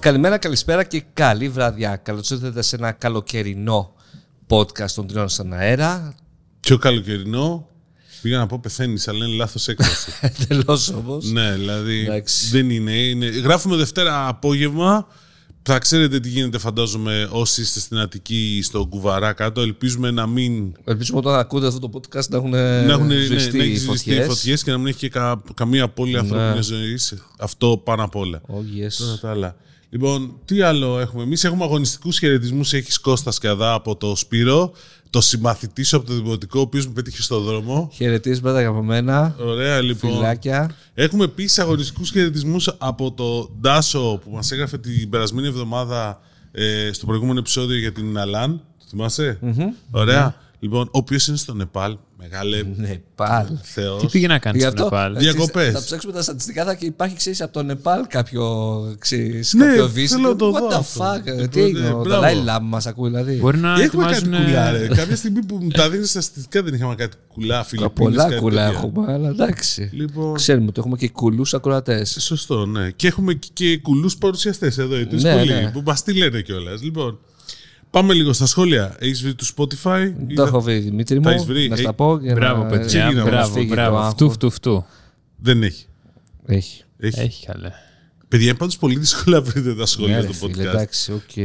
Καλημέρα, καλησπέρα και καλή βραδιά. Καλώς ήρθατε σε ένα καλοκαιρινό podcast των τριών στον αέρα. Πιο καλοκαιρινό; Πήγα να πω πεθαίνεις, αλλά είναι λάθος έκφραση. Εντελώς όμως. ναι, δηλαδή Εντάξει. δεν είναι, είναι. Γράφουμε Δευτέρα απόγευμα. Θα ξέρετε τι γίνεται, φαντάζομαι, όσοι είστε στην Αττική, στο κουβαρά κάτω. Ελπίζουμε να μην. Ελπίζουμε όταν ακούτε αυτό το podcast να έχουν, να έχουν ναι, σβηστεί να οι έχει σβηστεί οι φωτιές. φωτιές και να μην έχει και κα- καμία απώλεια ανθρώπινης ζωής. Αυτό πάνω απ' όλα. Oh, yes. Τώρα τα άλλα. Λοιπόν, τι άλλο έχουμε; Εμείς έχουμε αγωνιστικούς χαιρετισμούς. Έχεις Κώστας Σκιαδά από το Σπύρο, το συμμαθητή σου από το Δημοτικό, ο οποίος με πέτυχε στον δρόμο. Χαιρετίσματα από μένα. Ωραία, λοιπόν. Φιλάκια. Έχουμε επίσης αγωνιστικούς χαιρετισμούς από το Ντάσο που μας έγραφε την περασμένη εβδομάδα ε, στο προηγούμενο επεισόδιο για την Αλάν. Το θυμασαι Ωραία. Λοιπόν, ο οποίος είναι στο Νεπάλ. Μεγάλε Ναι, πάλι. Θεός. Τι πήγε να κάνει Γι' στο αυτό Νεπάλ; ξέρεις, Διακοπές. Θα ψάξουμε τα στατιστικά. Θα και υπάρχει ξέρεις, από το Νεπάλ κάποιο, ξέρεις, Ναι, κάποιο visit. θέλω να το What δω the αυτό. fuck. Ε, Τι ναι, έγινε, ο μπράβο. Δαλάη Λάμα μας ακούει δηλαδή. Μπορεί να Έχουμε κάτι ετοιμάζουν. κουλά, ρε. Κάποια στιγμή που μου τα δίνεις στα στατιστικά δεν είχαμε κάτι κουλά, Φιλιππίνες, Πολλά κάτι κουλά τέτοια. έχουμε, αλλά εντάξει. Λοιπόν, Ξέρουμε ότι έχουμε και κουλούς ακροατές. Σωστό, ναι. Και έχουμε και, και κουλούς παρουσιαστές εδώ, οι τρεις Ναι, πολλοί, ναι. που μας τη λένε κιόλας. Λοιπόν, πάμε λίγο στα σχόλια. Έχεις βρει του Spotify; ή Το θα- έχω βρει Δημήτρη τα μου, έχεις βρει; να Ε, στα πω. για Μπράβο, να- παιδιά. έγινε, να μας Μπράβο, φύγει το μπράβο. άγχος. Φτού, φτού, φτού. Δεν έχει. Έχει. έχει. Έχει καλέ. Παιδιά, είναι πάντως πολύ δύσκολο να βρείτε τα σχόλια Ναι, ρε στο φίλε, podcast. εντάξει, οκ.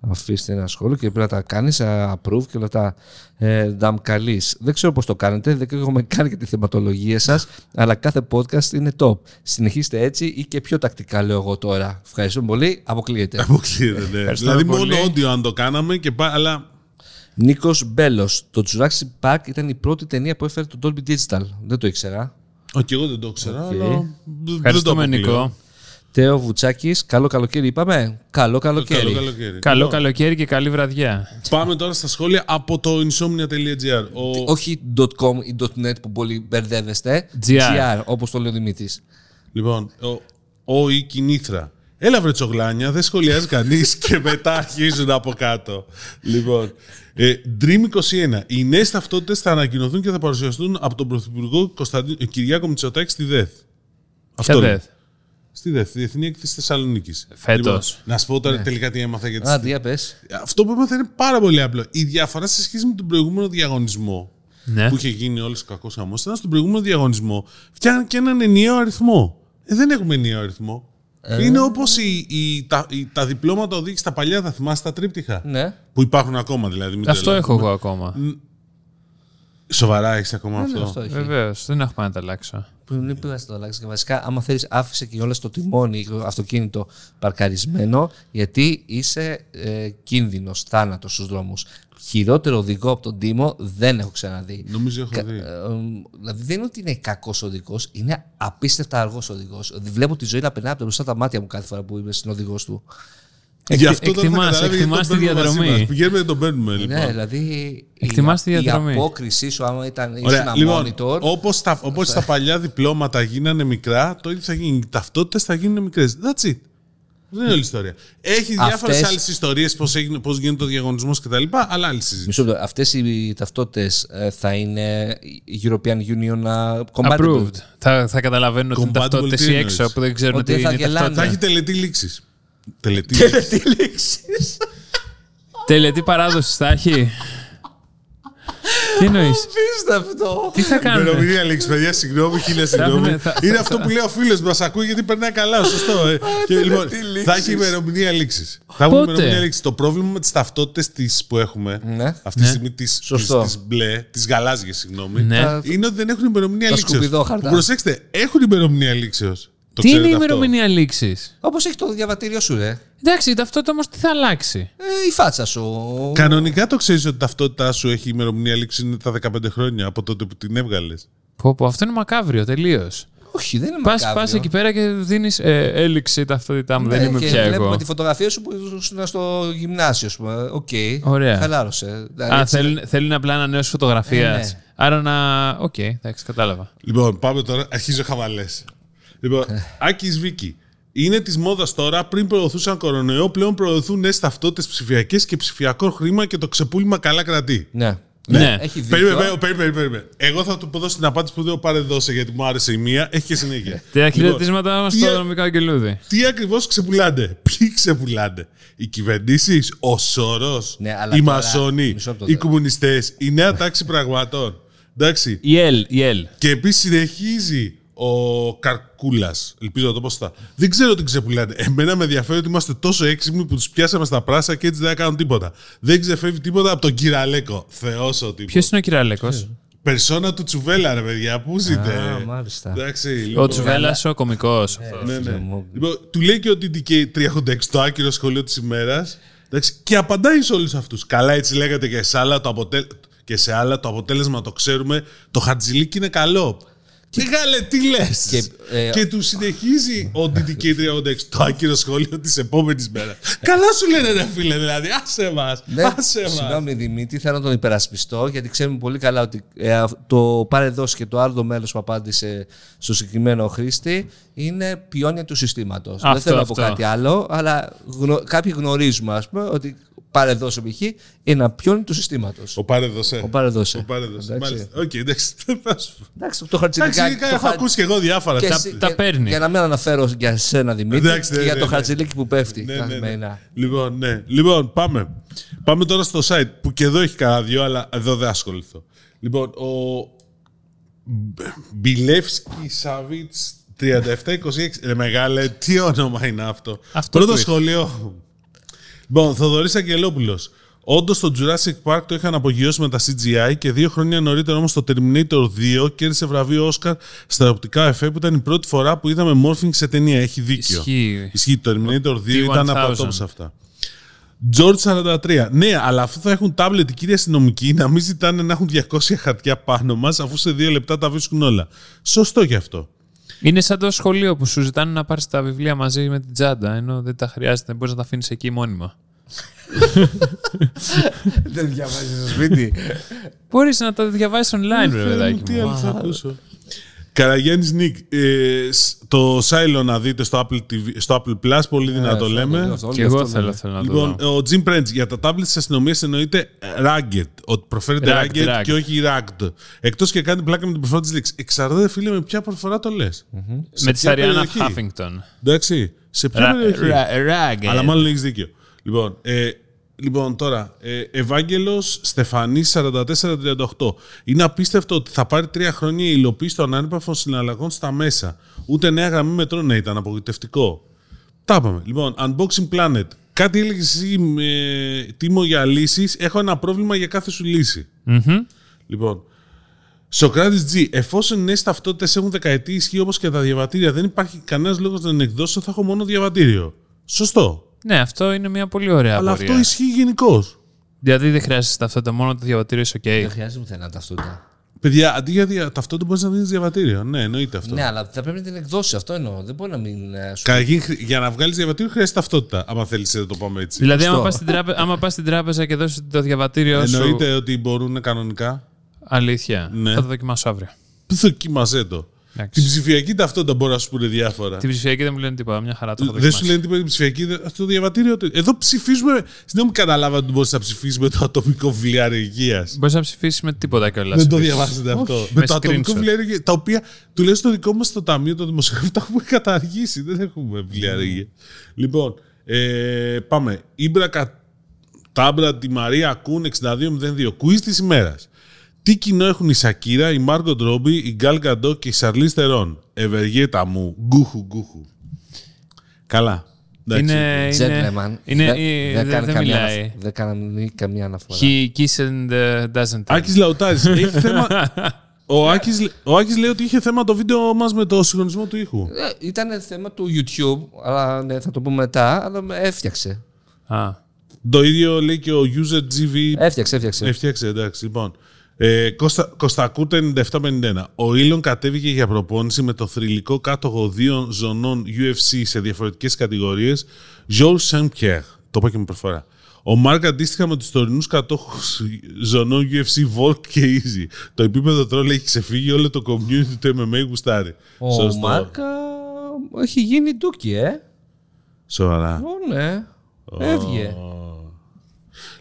Αφήστε ένα σχόλιο και πρέπει να τα κάνεις approve και όλα τα ε, καλεί. Δεν ξέρω πώς το κάνετε, δεν έχουμε κάνει και τη θεματολογία σας, αλλά κάθε podcast είναι top. Συνεχίστε έτσι ή και πιο τακτικά, λέω εγώ τώρα. Ευχαριστούμε πολύ. Αποκλείεται. Αποκλείεται, ναι. Ευχαριστούμε Δηλαδή, πολύ. μόνο audio αν το κάναμε και πά, αλλά. Νίκος Μπέλος. Το Jurassic Park ήταν η πρώτη ταινία που έφερε το Dolby Digital. Δεν το ήξερα. Όχι, και εγώ δεν το ήξερα, Οκ. αλλά. δεν το Ευχαριστούμε, αποκλείω. Νικό. Τέο Βουτσάκης. Καλό καλοκαίρι, είπαμε. Καλό καλοκαίρι. Καλό καλοκαίρι. Καλό Λοιπόν, καλοκαίρι και καλή βραδιά. Πάμε τώρα στα σχόλια από το insomnia.gr. Ο... Όχι .com ή .net που πολύ μπερδεύεστε. GR. GR, όπως το λέει ο Δημήτρης. Λοιπόν, ο, ο ή Κινήθρα. Έλα βρε τσογλάνια, δεν σχολιάζει κανείς και μετά αρχίζουν από κάτω. Λοιπόν, ε, Dream21. Οι νέες ταυτότητες θα ανακοινωθούν και θα παρουσιαστούν από τον Πρωθυπουργό Κωνσταντίνο, ε, Κυριάκο Μητσοτάκη στη ΔΕΘ. Ποια λέει. ΔΕΘ; Στη ΔΕΘ, Διεθνή Έκθεση Θεσσαλονίκης. Φέτος. να σου πω τώρα τελικά τι έμαθα για τη Α, τι για πες. Αυτό που έμαθα είναι πάρα πολύ απλό. Η διαφορά σε σχέση με τον προηγούμενο διαγωνισμό Ναι. που είχε γίνει όλος ο κακός χαμός ήταν στον προηγούμενο διαγωνισμό φτιάχναν και έναν ενιαίο αριθμό. Ε, δεν έχουμε ενιαίο αριθμό. Είναι όπως τα, οι- τα διπλώματα οδήγηση τα παλιά, θα θυμάσαι τα τρίπτυχα; Ναι. Που υπάρχουν ακόμα δηλαδή. μην Αυτό τρελαθούμε. έχω εγώ ακόμα. Σοβαρά έχεις ακόμα Ναι, αυτό; αυτό έχει. Βεβαίως, δεν έχω πάει να τα αλλάξω. Που μην πήγα να το αλλάξεις. Και βασικά, άμα θέλεις, άφησε και όλα στο τιμόνι το αυτοκίνητο παρκαρισμένο, γιατί είσαι ε, κίνδυνος, θάνατος στους δρόμους. Χειρότερο οδηγό από τον Τίμο δεν έχω ξαναδεί. Νομίζω έχω δει. Ε, δηλαδή δεν είναι ότι είναι κακός οδηγός, είναι απίστευτα αργός οδηγός. Βλέπω τη ζωή να περνάει από τα μπροστά τα μάτια μου κάθε φορά που είμαι στην οδηγό του. Γι' αυτό τώρα θα εκτιμάς- καταλάβει γιατί εκτιμάς τον τη παίρνουμε μαζί διαδρομή. μας. Πηγαίνουμε και τον παίρνουμε λοιπόν. Ναι, δηλαδή. η- Εκτιμάς τη η, διαδρομή. απόκρισή σου, άμα ήταν ήσουν Ωραία, ένα λοιπόν, monitor. όπως τα, όπως τα παλιά διπλώματα γίνανε μικρά, το ίδιο θα γίνει. Οι ταυτότητες θα γίνουν μικρές. That's it. Δεν είναι όλη η ιστορία. Έχει διάφορες Αυτές- άλλες ιστορίες πώς πώς γίνεται ο διαγωνισμός κτλ. Αλλά άλλη συζήτηση. Μισό λεπτό. Αυτές οι ταυτότητες θα είναι European Union uh, compatible; Approved. Θα, θα καταλαβαίνουν ότι είναι Compatible ταυτότητες τι ή εννοείς; έξω που δεν ξέρουν Ότι ότι θα είναι γελάνε. Θα ταυτότητα. έχει τελετή λήξης. Τελετή λήξης. Τι λέξει. Τελετή παράδοσης θα έχει. Τι εννοείς; Απίστευτο. Τι θα κάνουμε; Ημερομηνία λήξης, παιδιά, συγγνώμη, χίλια συγγνώμη. έχουμε- θα- Είναι θα- αυτό που λέει ο φίλος μας, ακούει γιατί περνάει καλά, σωστό. ε. Και, λοιπόν, λήξης. θα έχει ημερομηνία λήξης. Θα έχουμε Πότε; ημερομηνία λήξης. Το πρόβλημα με τις ταυτότητες που έχουμε Ναι. αυτή τη στιγμή, τι Σωστό. μπλε, τι γαλάζιε, συγγνώμη, Ναι. είναι ότι δεν έχουν ημερομηνία Τα λήξεως. σκουπιδόχαρτα. Προσέξτε, έχουν ημερομηνία λήξεως. Τι είναι η ημερομηνία λήξης; Όπως έχει το διαβατήριο σου, ρε. Εντάξει, η ταυτότητα όμως τι θα αλλάξει; Ε, η φάτσα σου. Κανονικά το ξέρεις ότι η ταυτότητά σου έχει ημερομηνία λήξη είναι τα 15 χρόνια από τότε που την έβγαλες. Πω, πω, αυτό είναι μακάβριο τελείως. Όχι, δεν είναι Πας μακάβριο. πας εκεί πέρα και δίνεις. Ε, έληξε η ταυτότητά μου, Ναι, δεν είμαι και πια βλέπουμε εγώ. τη φωτογραφία σου που ήσουν στο γυμνάσιο, ας πούμε. Οκ. Ωραία. Χαλάρωσε. Δηλαδή, Α, έτσι- θέλουν, θέλουν απλά ανανέωση φωτογραφία. Ε, ναι. Άρα να. Οκ, εντάξει, κατάλαβα. Λοιπόν, πάμε τώρα. Αρχίζει ο χαβαλές. Λοιπόν, Ε. Άκης Βίκη. Είναι της μόδας τώρα. Πριν προωθούσαν κορονοϊό, πλέον προωθούν νέες ταυτότητες ψηφιακές και ψηφιακό χρήμα και το ξεπούλημα καλά κρατεί. Ναι. Ναι. Έχει δίκιο. Περίμενε, περίμενε, περίμενε. Εγώ θα του δώσω την απάντηση που δεν μου πάρε δώσε γιατί μου άρεσε η μία. Έχει και συνέχεια. Τα Λοιπόν, χαιρετίσματα μας τι- στο δρομικό αγγελούδι. Τι ακριβώς ξεπουλάνε, Ποιοι ξεπουλάνε, Οι κυβερνήσεις, ο Σόρος, Ναι, αλλά οι τώρα- Μασόνοι, μισό λεπτό οι τώρα. κομμουνιστές, η νέα τάξη πραγμάτων. Εντάξει. Η ΕΛ, η ΕΛ. Και επίσης συνεχίζει ο Καρκούλας. Ελπίζω να το πω σωστά. Δεν ξέρω τι ξεπουλάνε. Εμένα με ενδιαφέρει ότι είμαστε τόσο έξυπνοι που τους πιάσαμε στα πράσα και έτσι δεν κάνουν τίποτα. Δεν ξεφεύγει τίποτα από τον Κυραλέκο. Θεός ο τύπος. Ποιος είναι ο Κυραλέκος; Περσόνα του Τσουβέλα, ρε παιδιά. Πού ζείτε; Α, μάλιστα. Εντάξει, Ο λοιπόν. Τσουβέλλα, ο κωμικός. Ναι, ναι. μου. Λοιπόν, του λέει και ότι DK386 το άκυρο σχολείο της ημέρας. Και απαντάει σε όλους αυτούς. Καλά, έτσι λέγατε και σε άλλα το, αποτέλ... και σε άλλα το αποτέλεσμα το ξέρουμε. Το χατζηλίκι είναι καλό. Μεγάλε, τι λες! Και, Και, ε, του συνεχίζει ο DDK386 το άκυρο σχόλιο της επόμενης μέρας. Καλά σου λένε, ρε φίλε, δηλαδή. Άσε μας. Ναι, άσε μας. συγγνώμη Δημήτρη, θέλω να τον υπερασπιστώ γιατί ξέρουμε πολύ καλά ότι ε, αυ- το πάρε δώσει και το άλλο μέλος που απάντησε στο συγκεκριμένο χρήστη είναι πιόνια του συστήματος. Δεν Αυτό, θέλω να πω αυτό. κάτι άλλο, αλλά γνω, κάποιοι γνωρίζουμε ας πούμε, ότι πάρε δώσε π.χ. είναι ένα πιόνι του συστήματος. Ο πάρε δώσε. Ο πάρε δώσε. Ο πάρε δώσε. Εντάξει. Μάλιστα. Οκ, εντάξει. Θα σου- Εντάξει, το Εντάξει, χαρτζηλικάκι. το έχω χα- ακούσει και εγώ διάφορα. και Τα- εσύ- τα για- παίρνει. Για να μην αναφέρω για σένα Δημήτρη Εντάξει, ναι, και για ναι, το ναι. χαρτζηλίκι που πέφτει Ναι, ναι, ναι. καθημερινά. Λοιπόν, ναι. Λοιπόν, πάμε. Πάμε τώρα στο site που και εδώ έχει κανένα δυο, αλλά εδώ δεν ασχοληθώ. Λοιπόν, ο Μπιλεύσκι Σάβιτ 3726. Ρε μεγάλε, τι όνομα είναι αυτό. Αυτό Πρώτο που σχολείο. Λοιπόν, Θοδωρής Αγγελόπουλος. Όντως το Jurassic Park το είχαν απογειώσει με τα CGI και δύο χρόνια νωρίτερα όμως το Terminator 2 κέρδισε βραβείο Oscar στα οπτικά εφέ που ήταν η πρώτη φορά που είδαμε morphing σε ταινία. Έχει δίκιο. Ισχύει. Ισχύει. Το Terminator 2 ήταν από τα T-1000. top σε αυτά. George 43. Ναι, αλλά αφού θα έχουν τάμπλετ οι κύριοι αστυνομικοί, να μην ζητάνε να έχουν 200 χαρτιά πάνω μας, αφού σε δύο λεπτά τα βρίσκουν όλα. Σωστό γι' αυτό. Είναι σαν το σχολείο που σου ζητάνε να πάρεις τα βιβλία μαζί με την τσάντα, ενώ δεν τα χρειάζεται, δεν μπορείς να τα αφήνεις εκεί μόνιμα. Δεν διαβάζεις στο σπίτι. Μπορείς να τα διαβάσεις online, ρε παιδάκι Τι μου. άλλο θα ακούσω. Καραγιάννη Νίκ, ε, σ- το Silo να δείτε στο Apple, TV, στο Apple Plus, πολύ δυνατό λέμε. Και εγώ θέλω, θέλω να το Λοιπόν, δω. ο Jim Prince, για τα tablets της αστυνομίας εννοείται rugged. Ότι προφέρεται Rugged, rugged, rugged. και όχι rugged. Εκτός και κάνει πλάκα με την προφορά της λέξης. Εξαρτάται, φίλε, με ποια προφορά το λες. Με της Αριάννα Χάφινγκτον. Εντάξει. Σε ποια περιοχή. Ράγκε. Αλλά μάλλον έχεις δίκιο. Λοιπόν, ε, λοιπόν τώρα, ε, Ευάγγελος Στεφανής 4438. Είναι απίστευτο ότι θα πάρει τρία χρόνια η υλοποίηση των ανέπαφων συναλλαγών στα μέσα. Ούτε νέα γραμμή μετρό να ήταν απογοητευτικό. Τα είπαμε. Λοιπόν, Unboxing Planet. Κάτι έλεγες εσύ, με, Τίμο, για λύσεις. Έχω ένα πρόβλημα για κάθε σου λύση. Λοιπόν, Σοκράτης G, εφόσον οι νέες ταυτότητες έχουν δεκαετή ισχύ όπως και τα διαβατήρια, δεν υπάρχει κανένας λόγος να την εκδώσω, θα έχω μόνο διαβατήριο. Σωστό. Ναι, αυτό είναι μια πολύ ωραία Αλλά απορία. αυτό ισχύει γενικώς. Δηλαδή δεν χρειάζεσαι ταυτότητα, μόνο το διαβατήριο είσαι OK. Δεν χρειάζεται πουθενά ταυτότητα. Παιδιά, αντί για δια... ταυτότητα μπορείς να δίνεις διαβατήριο. Ναι, εννοείται αυτό. Ναι, αλλά θα πρέπει να την εκδώσει. Αυτό εννοώ. Δεν μπορεί να μην. ε, σου- Καταρχήν, χρ- για να βγάλεις διαβατήριο χρειάζεται ταυτότητα. Άμα θέλεις να το πάμε έτσι. Δηλαδή, άμα Σωστό. πας, στην τράπε... άμα πας στην τράπεζα και δώσεις το διαβατήριο σου. Εννοείται ότι μπορούν κανονικά. Αλήθεια. Ναι. Θα το δοκιμάσω αύριο. Δοκίμασέ το. Εντάξει. Την ψηφιακή ταυτότητα μπορεί να σου πούνε διάφορα. Την ψηφιακή δεν μου λένε τίποτα. Μια χαρά το έχω Δεν σου δοκιμάσει. λένε τίποτα την ψηφιακή. δε- Αυτό το διαβατήριο. το- Εδώ ψηφίζουμε. Δεν μου καταλάβατε ότι μπορείς να ψηφίσεις με το ατομικό βιβλιάριο υγεία. Μπορείς να ψηφίσεις με τίποτα κιόλας. Δεν το διαβάσετε αυτό. με με το ατομικό screenshot. βιβλιάριο υγεία. Τα οποία τουλάχιστον το δικό μας στο ταμείο των δημοσιογράφων τα έχουμε καταργήσει. Δεν έχουμε βιβλιάριο υγεία. Λοιπόν, ε, πάμε. Ήμπρα Κα- Τάμπρα, τη Μαρία Κούν 6202. Κουίζ της ημέρας. Τι κοινό έχουν η Σακύρα, η Μάργκο Ντρόμπι, η Γκάλ Γκαντό και η Σαρλίς Στερών. Ευεργέτα μου. Γκούχου, γκούχου. Καλά. Εντάξει. Είναι. Gentleman. είναι, είναι Δεν- ε, δεν δεν, κάνει δεν καμία μιλάει. αναφ- Δεν κάνει καμία αναφορά. He kiss and uh, doesn't. Άκης Λαουτάρης, έχει θέμα... Ο Άκης, ο Άκης λέει ότι είχε θέμα το βίντεο μας με το συγχρονισμό του ήχου. Ε, Ήταν θέμα του YouTube, αλλά ναι, θα το πούμε μετά, αλλά με έφτιαξε. Α, Το ίδιο λέει και ο User GV. Έφτιαξε, έφτιαξε. Έφτιαξε, εντάξει, λοιπόν. Ε, Κώστα, Κωστακούτα 9751. Ο Ήλον κατέβηκε για προπόνηση με το θρηλυκό κάτοχο δύο ζωνών UFC σε διαφορετικές κατηγορίες, Joel Saint-Pierre. Το είπα και με προφορά. Ο Μάρκ αντίστοιχα με τους τωρινούς κατόχους ζωνών UFC Volk και Easy. Το επίπεδο τρόλ έχει ξεφύγει, όλο το community του MMA γουστάρει. Ο Σωστό. Μάρκα έχει γίνει ντούκι, ε. Σοβαρά. Ω, ναι. Έβγε.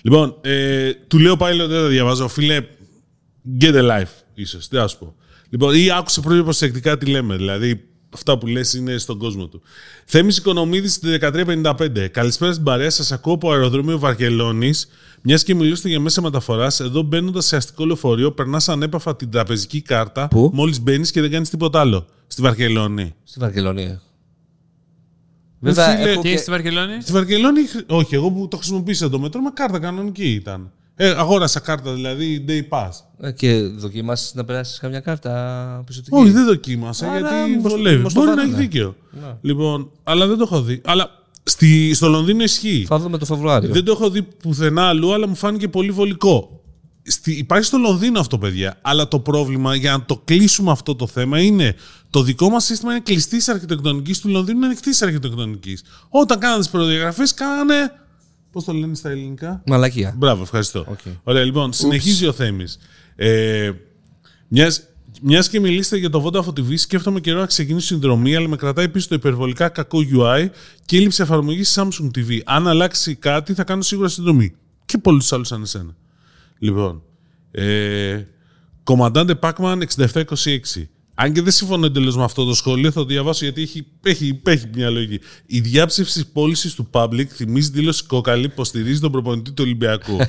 Λοιπόν, ε, του λέω πάλι ότι δεν τα διαβάζω. Φίλε, get a life, ίσως. Τι να σου πω. Λοιπόν, ή άκουσε πρώτα προσεκτικά τι λέμε. Δηλαδή, αυτά που λες είναι στον κόσμο του. Θέμης Οικονομίδης στη 1355. Καλησπέρα στην παρέα. Σας ακούω από αεροδρόμιο Βαρκελόνης. Μιας και μιλήσατε για μέσα μεταφοράς, εδώ μπαίνοντας σε αστικό λεωφορείο, περνάς ανέπαφα την τραπεζική κάρτα. Πού; Μόλις μπαίνεις και δεν κάνεις τίποτα άλλο. Στη Βαρκελόνη. Στη Βαρκελόνη. Ρε Βέβαια, φίλε, έχω Και και- στη Βαρκελόνη; Στη Βαρκελόνη, όχι, εγώ που το χρησιμοποίησα το μέτρο, με κάρτα κανονική ήταν. Ε, αγόρασα κάρτα, δηλαδή day pass. Ε, Και δοκίμασες να περάσεις καμιά κάρτα πιστοτική. Όχι, δεν δοκίμασα Άρα, γιατί μήπως- βολεύει. μήπως το Μπορεί να βάλανε. έχει δίκαιο. Ναι. Λοιπόν, αλλά δεν το έχω δει. Αλλά στη, στο Λονδίνο ισχύει. Θα δούμε το Φεβρουάριο. Δεν το έχω δει πουθενά αλλού, αλλά μου φάνηκε πολύ βολικό. Στη, υπάρχει στο Λονδίνο αυτό, παιδιά. Αλλά το πρόβλημα για να το κλείσουμε αυτό το θέμα είναι το δικό μας σύστημα είναι κλειστής αρχιτεκτονικής, του Λονδίνου είναι ανοιχτής αρχιτεκτονικής. Όταν κάνανε τις προδιαγραφές, κάνανε. Πώς το λένε στα ελληνικά; Μαλακία. Μπράβο, ευχαριστώ. Οκ. Ωραία, λοιπόν, συνεχίζει ο Θέμης. Ε, μιας, μιας και μιλήσετε για το Vodafone TV, σκέφτομαι καιρό να ξεκινήσει συνδρομή, αλλά με κρατάει πίσω το υπερβολικά κακό UI και έλλειψη εφαρμογής Samsung TV. Αν αλλάξει κάτι, θα κάνω σίγουρα συνδρομή. Και πολλούς άλλους σαν εσένα. Λοιπόν. Ε, Κομμαντάντε Pacman 6726. Αν και δεν συμφωνώ εντελώς με αυτό το σχόλιο, θα το διαβάσω γιατί έχει, έχει, έχει μια λογική. Η διάψευση πώλησης του public θυμίζει δήλωση κόκαλη που στηρίζει τον προπονητή του Ολυμπιακού.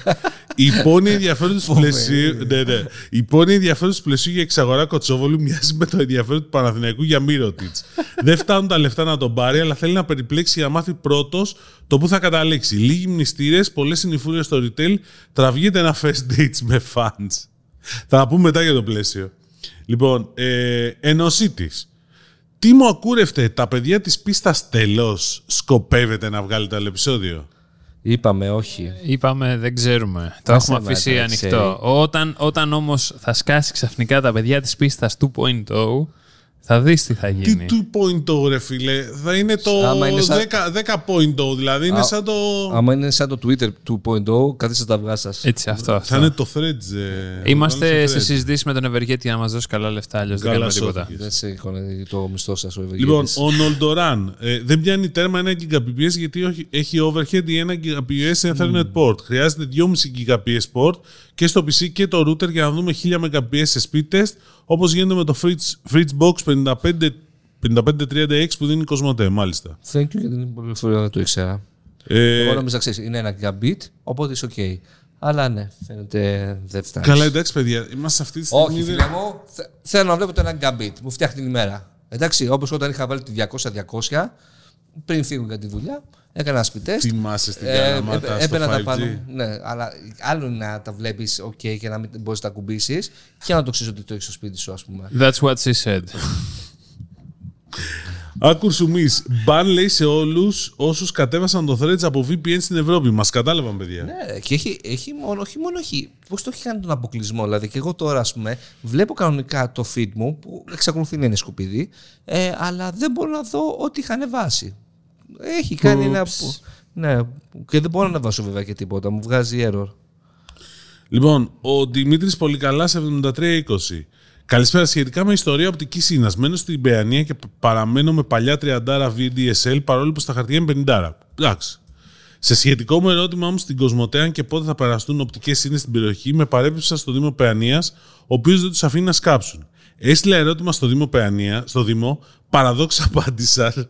Η πόνη ενδιαφέροντο του πλαισίου, ναι, ναι. Η πόνη ενδιαφέροντο του πλαισίου για εξαγορά Κοτσόβολου μοιάζει με το ενδιαφέρον του Παναθηναϊκού για Μύρωτιτς. δεν φτάνουν τα λεφτά να τον πάρει, αλλά θέλει να περιπλέξει για να μάθει πρώτος το που θα καταλήξει. Λίγοι μνηστήρες, πολλές συνειφούρειε στο retail, τραβιέται ένα first dates με fans. Θα τα πούμε μετά για το πλαίσιο. Λοιπόν, ε, ενωσή της. Τι μου ακούρευτε, τα παιδιά της πίστας τελώς σκοπεύετε να βγάλετε άλλο επεισόδιο; Είπαμε όχι. Είπαμε, δεν ξέρουμε. Το Άσε έχουμε να αφήσει τα ανοιχτό. ξέρει. Όταν, όταν όμως θα σκάσει ξαφνικά τα παιδιά της πίστας 2.0, θα δεις τι θα Τι γίνει. 2.0 ρε φίλε, θα είναι το Άμα είναι σαν- 10, 10.0 δηλαδή είναι Α, σαν το... Άμα είναι σαν το Twitter 2.0, καθίστε τα αυγά σας. Έτσι, αυτό. Θα αυτό. είναι το threads. ε, Είμαστε θα είναι σε στο threads. συζητήσει με τον Ευεργέτη για να μας δώσει καλά λεφτά, αλλιώς δεν κάνουμε τίποτα. Γαλασσόφυγες. Δεν σε εικόνα το μισθό σας ο Λοιπόν, Ευαγγέλης. ο Νολντοράν ε, δεν πιάνει τέρμα 1 Gbps γιατί όχι- έχει overhead ή 1 Gbps Ethernet port. Χρειάζεται 2,5 Gbps port και στο PC και το router για να δούμε 1000 Mbps σε speed test όπως γίνεται με το Fritz, Fritzbox 55 5530X που δίνει η Cosmote, μάλιστα. Thank you για την πληροφορία, δεν το ήξερα. Ε, Εγώ νόμιζα, ξέρεις, είναι ένα gigabit, οπότε είσαι OK. Αλλά ναι, φαίνεται δεν φτάνεις. καλά, εντάξει, παιδιά, είμαστε σε αυτή τη στιγμή. Όχι, δεν- φίλε μου, θε- θέλω να βλέπω το ένα gigabit. Μου φτιάχνει την ημέρα. Εντάξει, όπως όταν είχα βάλει τη 200-200, πριν φύγω για τη δουλειά, έκανα ένα speed test. Θυμάσαι στην Ε, Καλαμάτα έπαι- στο έπαιρνα τα 5G. πάνω. Ναι, αλλά άλλο είναι να τα βλέπεις OK και να μην μπορείς να τα κουμπίσεις και να το ξέρεις ότι το έχεις στο σπίτι σου, ας πούμε. That's what she said. Άκουρ σου μης, μπαν λέει σε όλους όσους κατέβασαν το threads από VPN στην Ευρώπη. Μας κατάλαβαν, παιδιά. Ναι, και έχει, έχει μόνο, όχι μόνο έχει. Πώς το έχει κάνει τον αποκλεισμό. Δηλαδή, και εγώ τώρα, ας πούμε, βλέπω κανονικά το feed μου, που εξακολουθεί να είναι σκουπίδι, ε, αλλά δεν μπορώ να δω ό,τι είχα ανεβάσει. Έχει κάνει ένα. Oops. Ναι, και δεν μπορώ να ανεβάσω βέβαια και τίποτα. Μου βγάζει error. Λοιπόν, ο Δημήτρης Πολυκαλάς 7320. Καλησπέρα. Σχετικά με ιστορία οπτικής σύνας. Μένω στην Παιανία και παραμένω με παλιά 30 VDSL παρόλο που στα χαρτιά είναι 50. Εντάξει. Σε σχετικό με ερώτημά μου στην Κοσμοτέα και πότε θα παραστούν οπτικές σύνες στην περιοχή, με παρέπεψα στο Δήμο Παιανίας, ο οποίος δεν τους αφήνει να σκάψουν. Έστειλα ερώτημα στο Δήμο Παιανία, στο Δήμο, παραδόξα απάντησαν.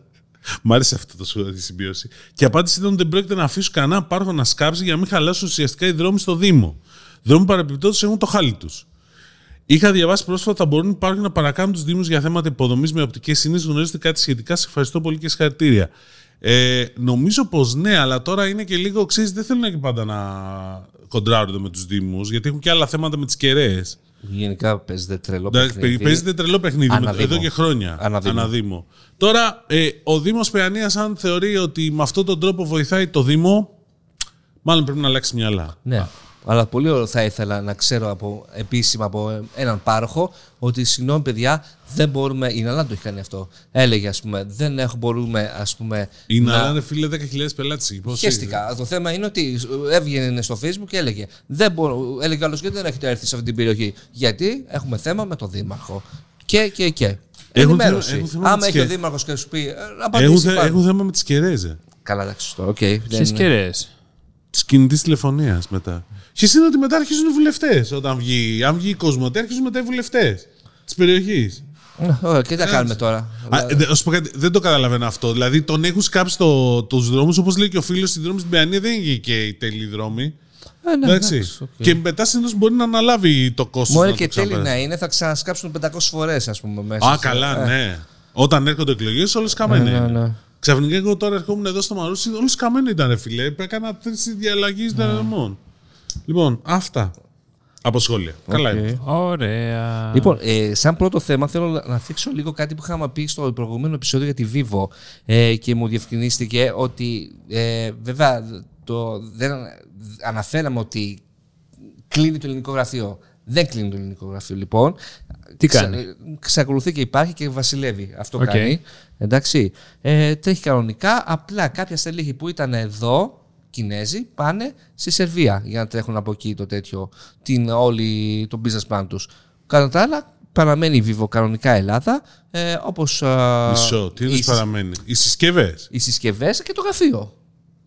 Μ' άρεσε αυτό το σχόλιο, τη συμπίωση. Και η απάντηση ήταν ότι δεν πρόκειται να αφήσουν κανένα πάροχο να σκάψει για να μην χαλάσουν ουσιαστικά οι δρόμοι στο Δήμο. Δρόμοι παρεμπιπτόντως έχουν το χάλι τους. Είχα διαβάσει πρόσφατα ότι θα μπορούν υπάρχουν να παρακάνουν τους Δήμους για θέματα υποδομής με οπτικές σύνες. Γνωρίζετε κάτι σχετικά. Σε ευχαριστώ πολύ και συγχαρητήρια. Ε, νομίζω πως ναι, αλλά τώρα είναι και λίγο ξέρεις, δεν θέλουν και πάντα να κοντράρονται με τους Δήμους, γιατί έχουν και άλλα θέματα με τις κεραίες. Γενικά παίζεται τρελό Εντάξει, παιχνίδι. Παίζεται τρελό παιχνίδι με- Αναδήμο. εδώ και χρόνια. Αναδήμο. Τώρα, ε, ο Δήμος Παιανίας, αν θεωρεί ότι με αυτόν τον τρόπο βοηθάει το Δήμο, μάλλον πρέπει να αλλάξει μυαλά. Ναι. Αλλά πολύ ωραίο θα ήθελα να ξέρω από, επίσημα από έναν πάροχο ότι συγγνώμη παιδιά δεν μπορούμε, η Ναλάν το έχει κάνει αυτό. Έλεγε ας πούμε δεν έχουμε, μπορούμε ας πούμε Είναι να... αλλά είναι φίλε 10.000 πελάτες. Χαίστηκα. Το θέμα είναι ότι έβγαινε στο facebook και έλεγε δεν μπορώ, έλεγε άλλος γιατί δεν έχετε έρθει σε αυτή την περιοχή; Γιατί έχουμε θέμα με τον Δήμαρχο. Και, και, και. Έχουν Ενημέρωση. θέμα- έχουν θέμα με Άμα τις έχει ο και- Δήμαρχος και σου πει ε, να Έχουν, απαντήσει θε- πάνω. έχουν θέμα με τις κεραίες. Καλά, εντάξει τώρα. οκ. Ποιε δεν- κεραίες. Τη κινητής τηλεφωνίας μετά. Και εσύ είναι ότι μετά αρχίζουν οι βουλευτές. Όταν βγει, αν βγει η Κοσμοτέ, αρχίζουν μετά οι βουλευτές της περιοχής. Ωραία, και τι θα κάνουμε τώρα; δεν το καταλαβαίνω αυτό. Δηλαδή τον έχουν σκάψει το, τους δρόμους, όπως λέει και ο φίλος στην δρόμη στην Παιανία, δεν είναι και οι τέλειοι δρόμοι. Ε, ναι, Εντάξει. εντάξει, οκ. Και μετά συνήθως μπορεί να αναλάβει το κόστος. Μόνο και τέλει να είναι, θα ξανασκάψουν 500 φορές, ας πούμε. Μέσα Α, σε- καλά, Ε, ναι. Όταν έρχονται εκλογές, όλο σκαμμένο ναι, είναι. ναι. Ξαφνικά εγώ τώρα ερχόμουν εδώ στο Μαρούσι, όλο σκαμμένο ήταν, ρε φίλε. Έκανα τρεις αλλαγές Ναι. δρόμων. Λοιπόν, αυτά. Από σχόλια. Καλά Οκ. είναι. Ωραία. Λοιπόν, ε, σαν πρώτο θέμα θέλω να- να θίξω λίγο κάτι που είχαμε πει στο προηγούμενο επεισόδιο για τη Vivo ε, και μου διευκρινίστηκε ότι ε, βέβαια το, δεν αναφέραμε ότι κλείνει το ελληνικό γραφείο. Δεν κλείνει το ελληνικό γραφείο λοιπόν. Τι Ξα- κάνει; Ξακολουθεί και υπάρχει και βασιλεύει. Αυτό Οκ. κάνει. Εντάξει. Ε, τρέχει κανονικά. Απλά κάποια στελέχη που ήταν εδώ, Κινέζοι, πάνε στη Σερβία για να τρέχουν από εκεί το τέτοιο, την, όλη, το business plan τους. Κατά τα άλλα, παραμένει η Vivo κανονικά Ελλάδα, ε, όπως α, Μισό. Τι οι, είναι συσ- παραμένει; Οι συσκευές. οι συσκευές και το γραφείο.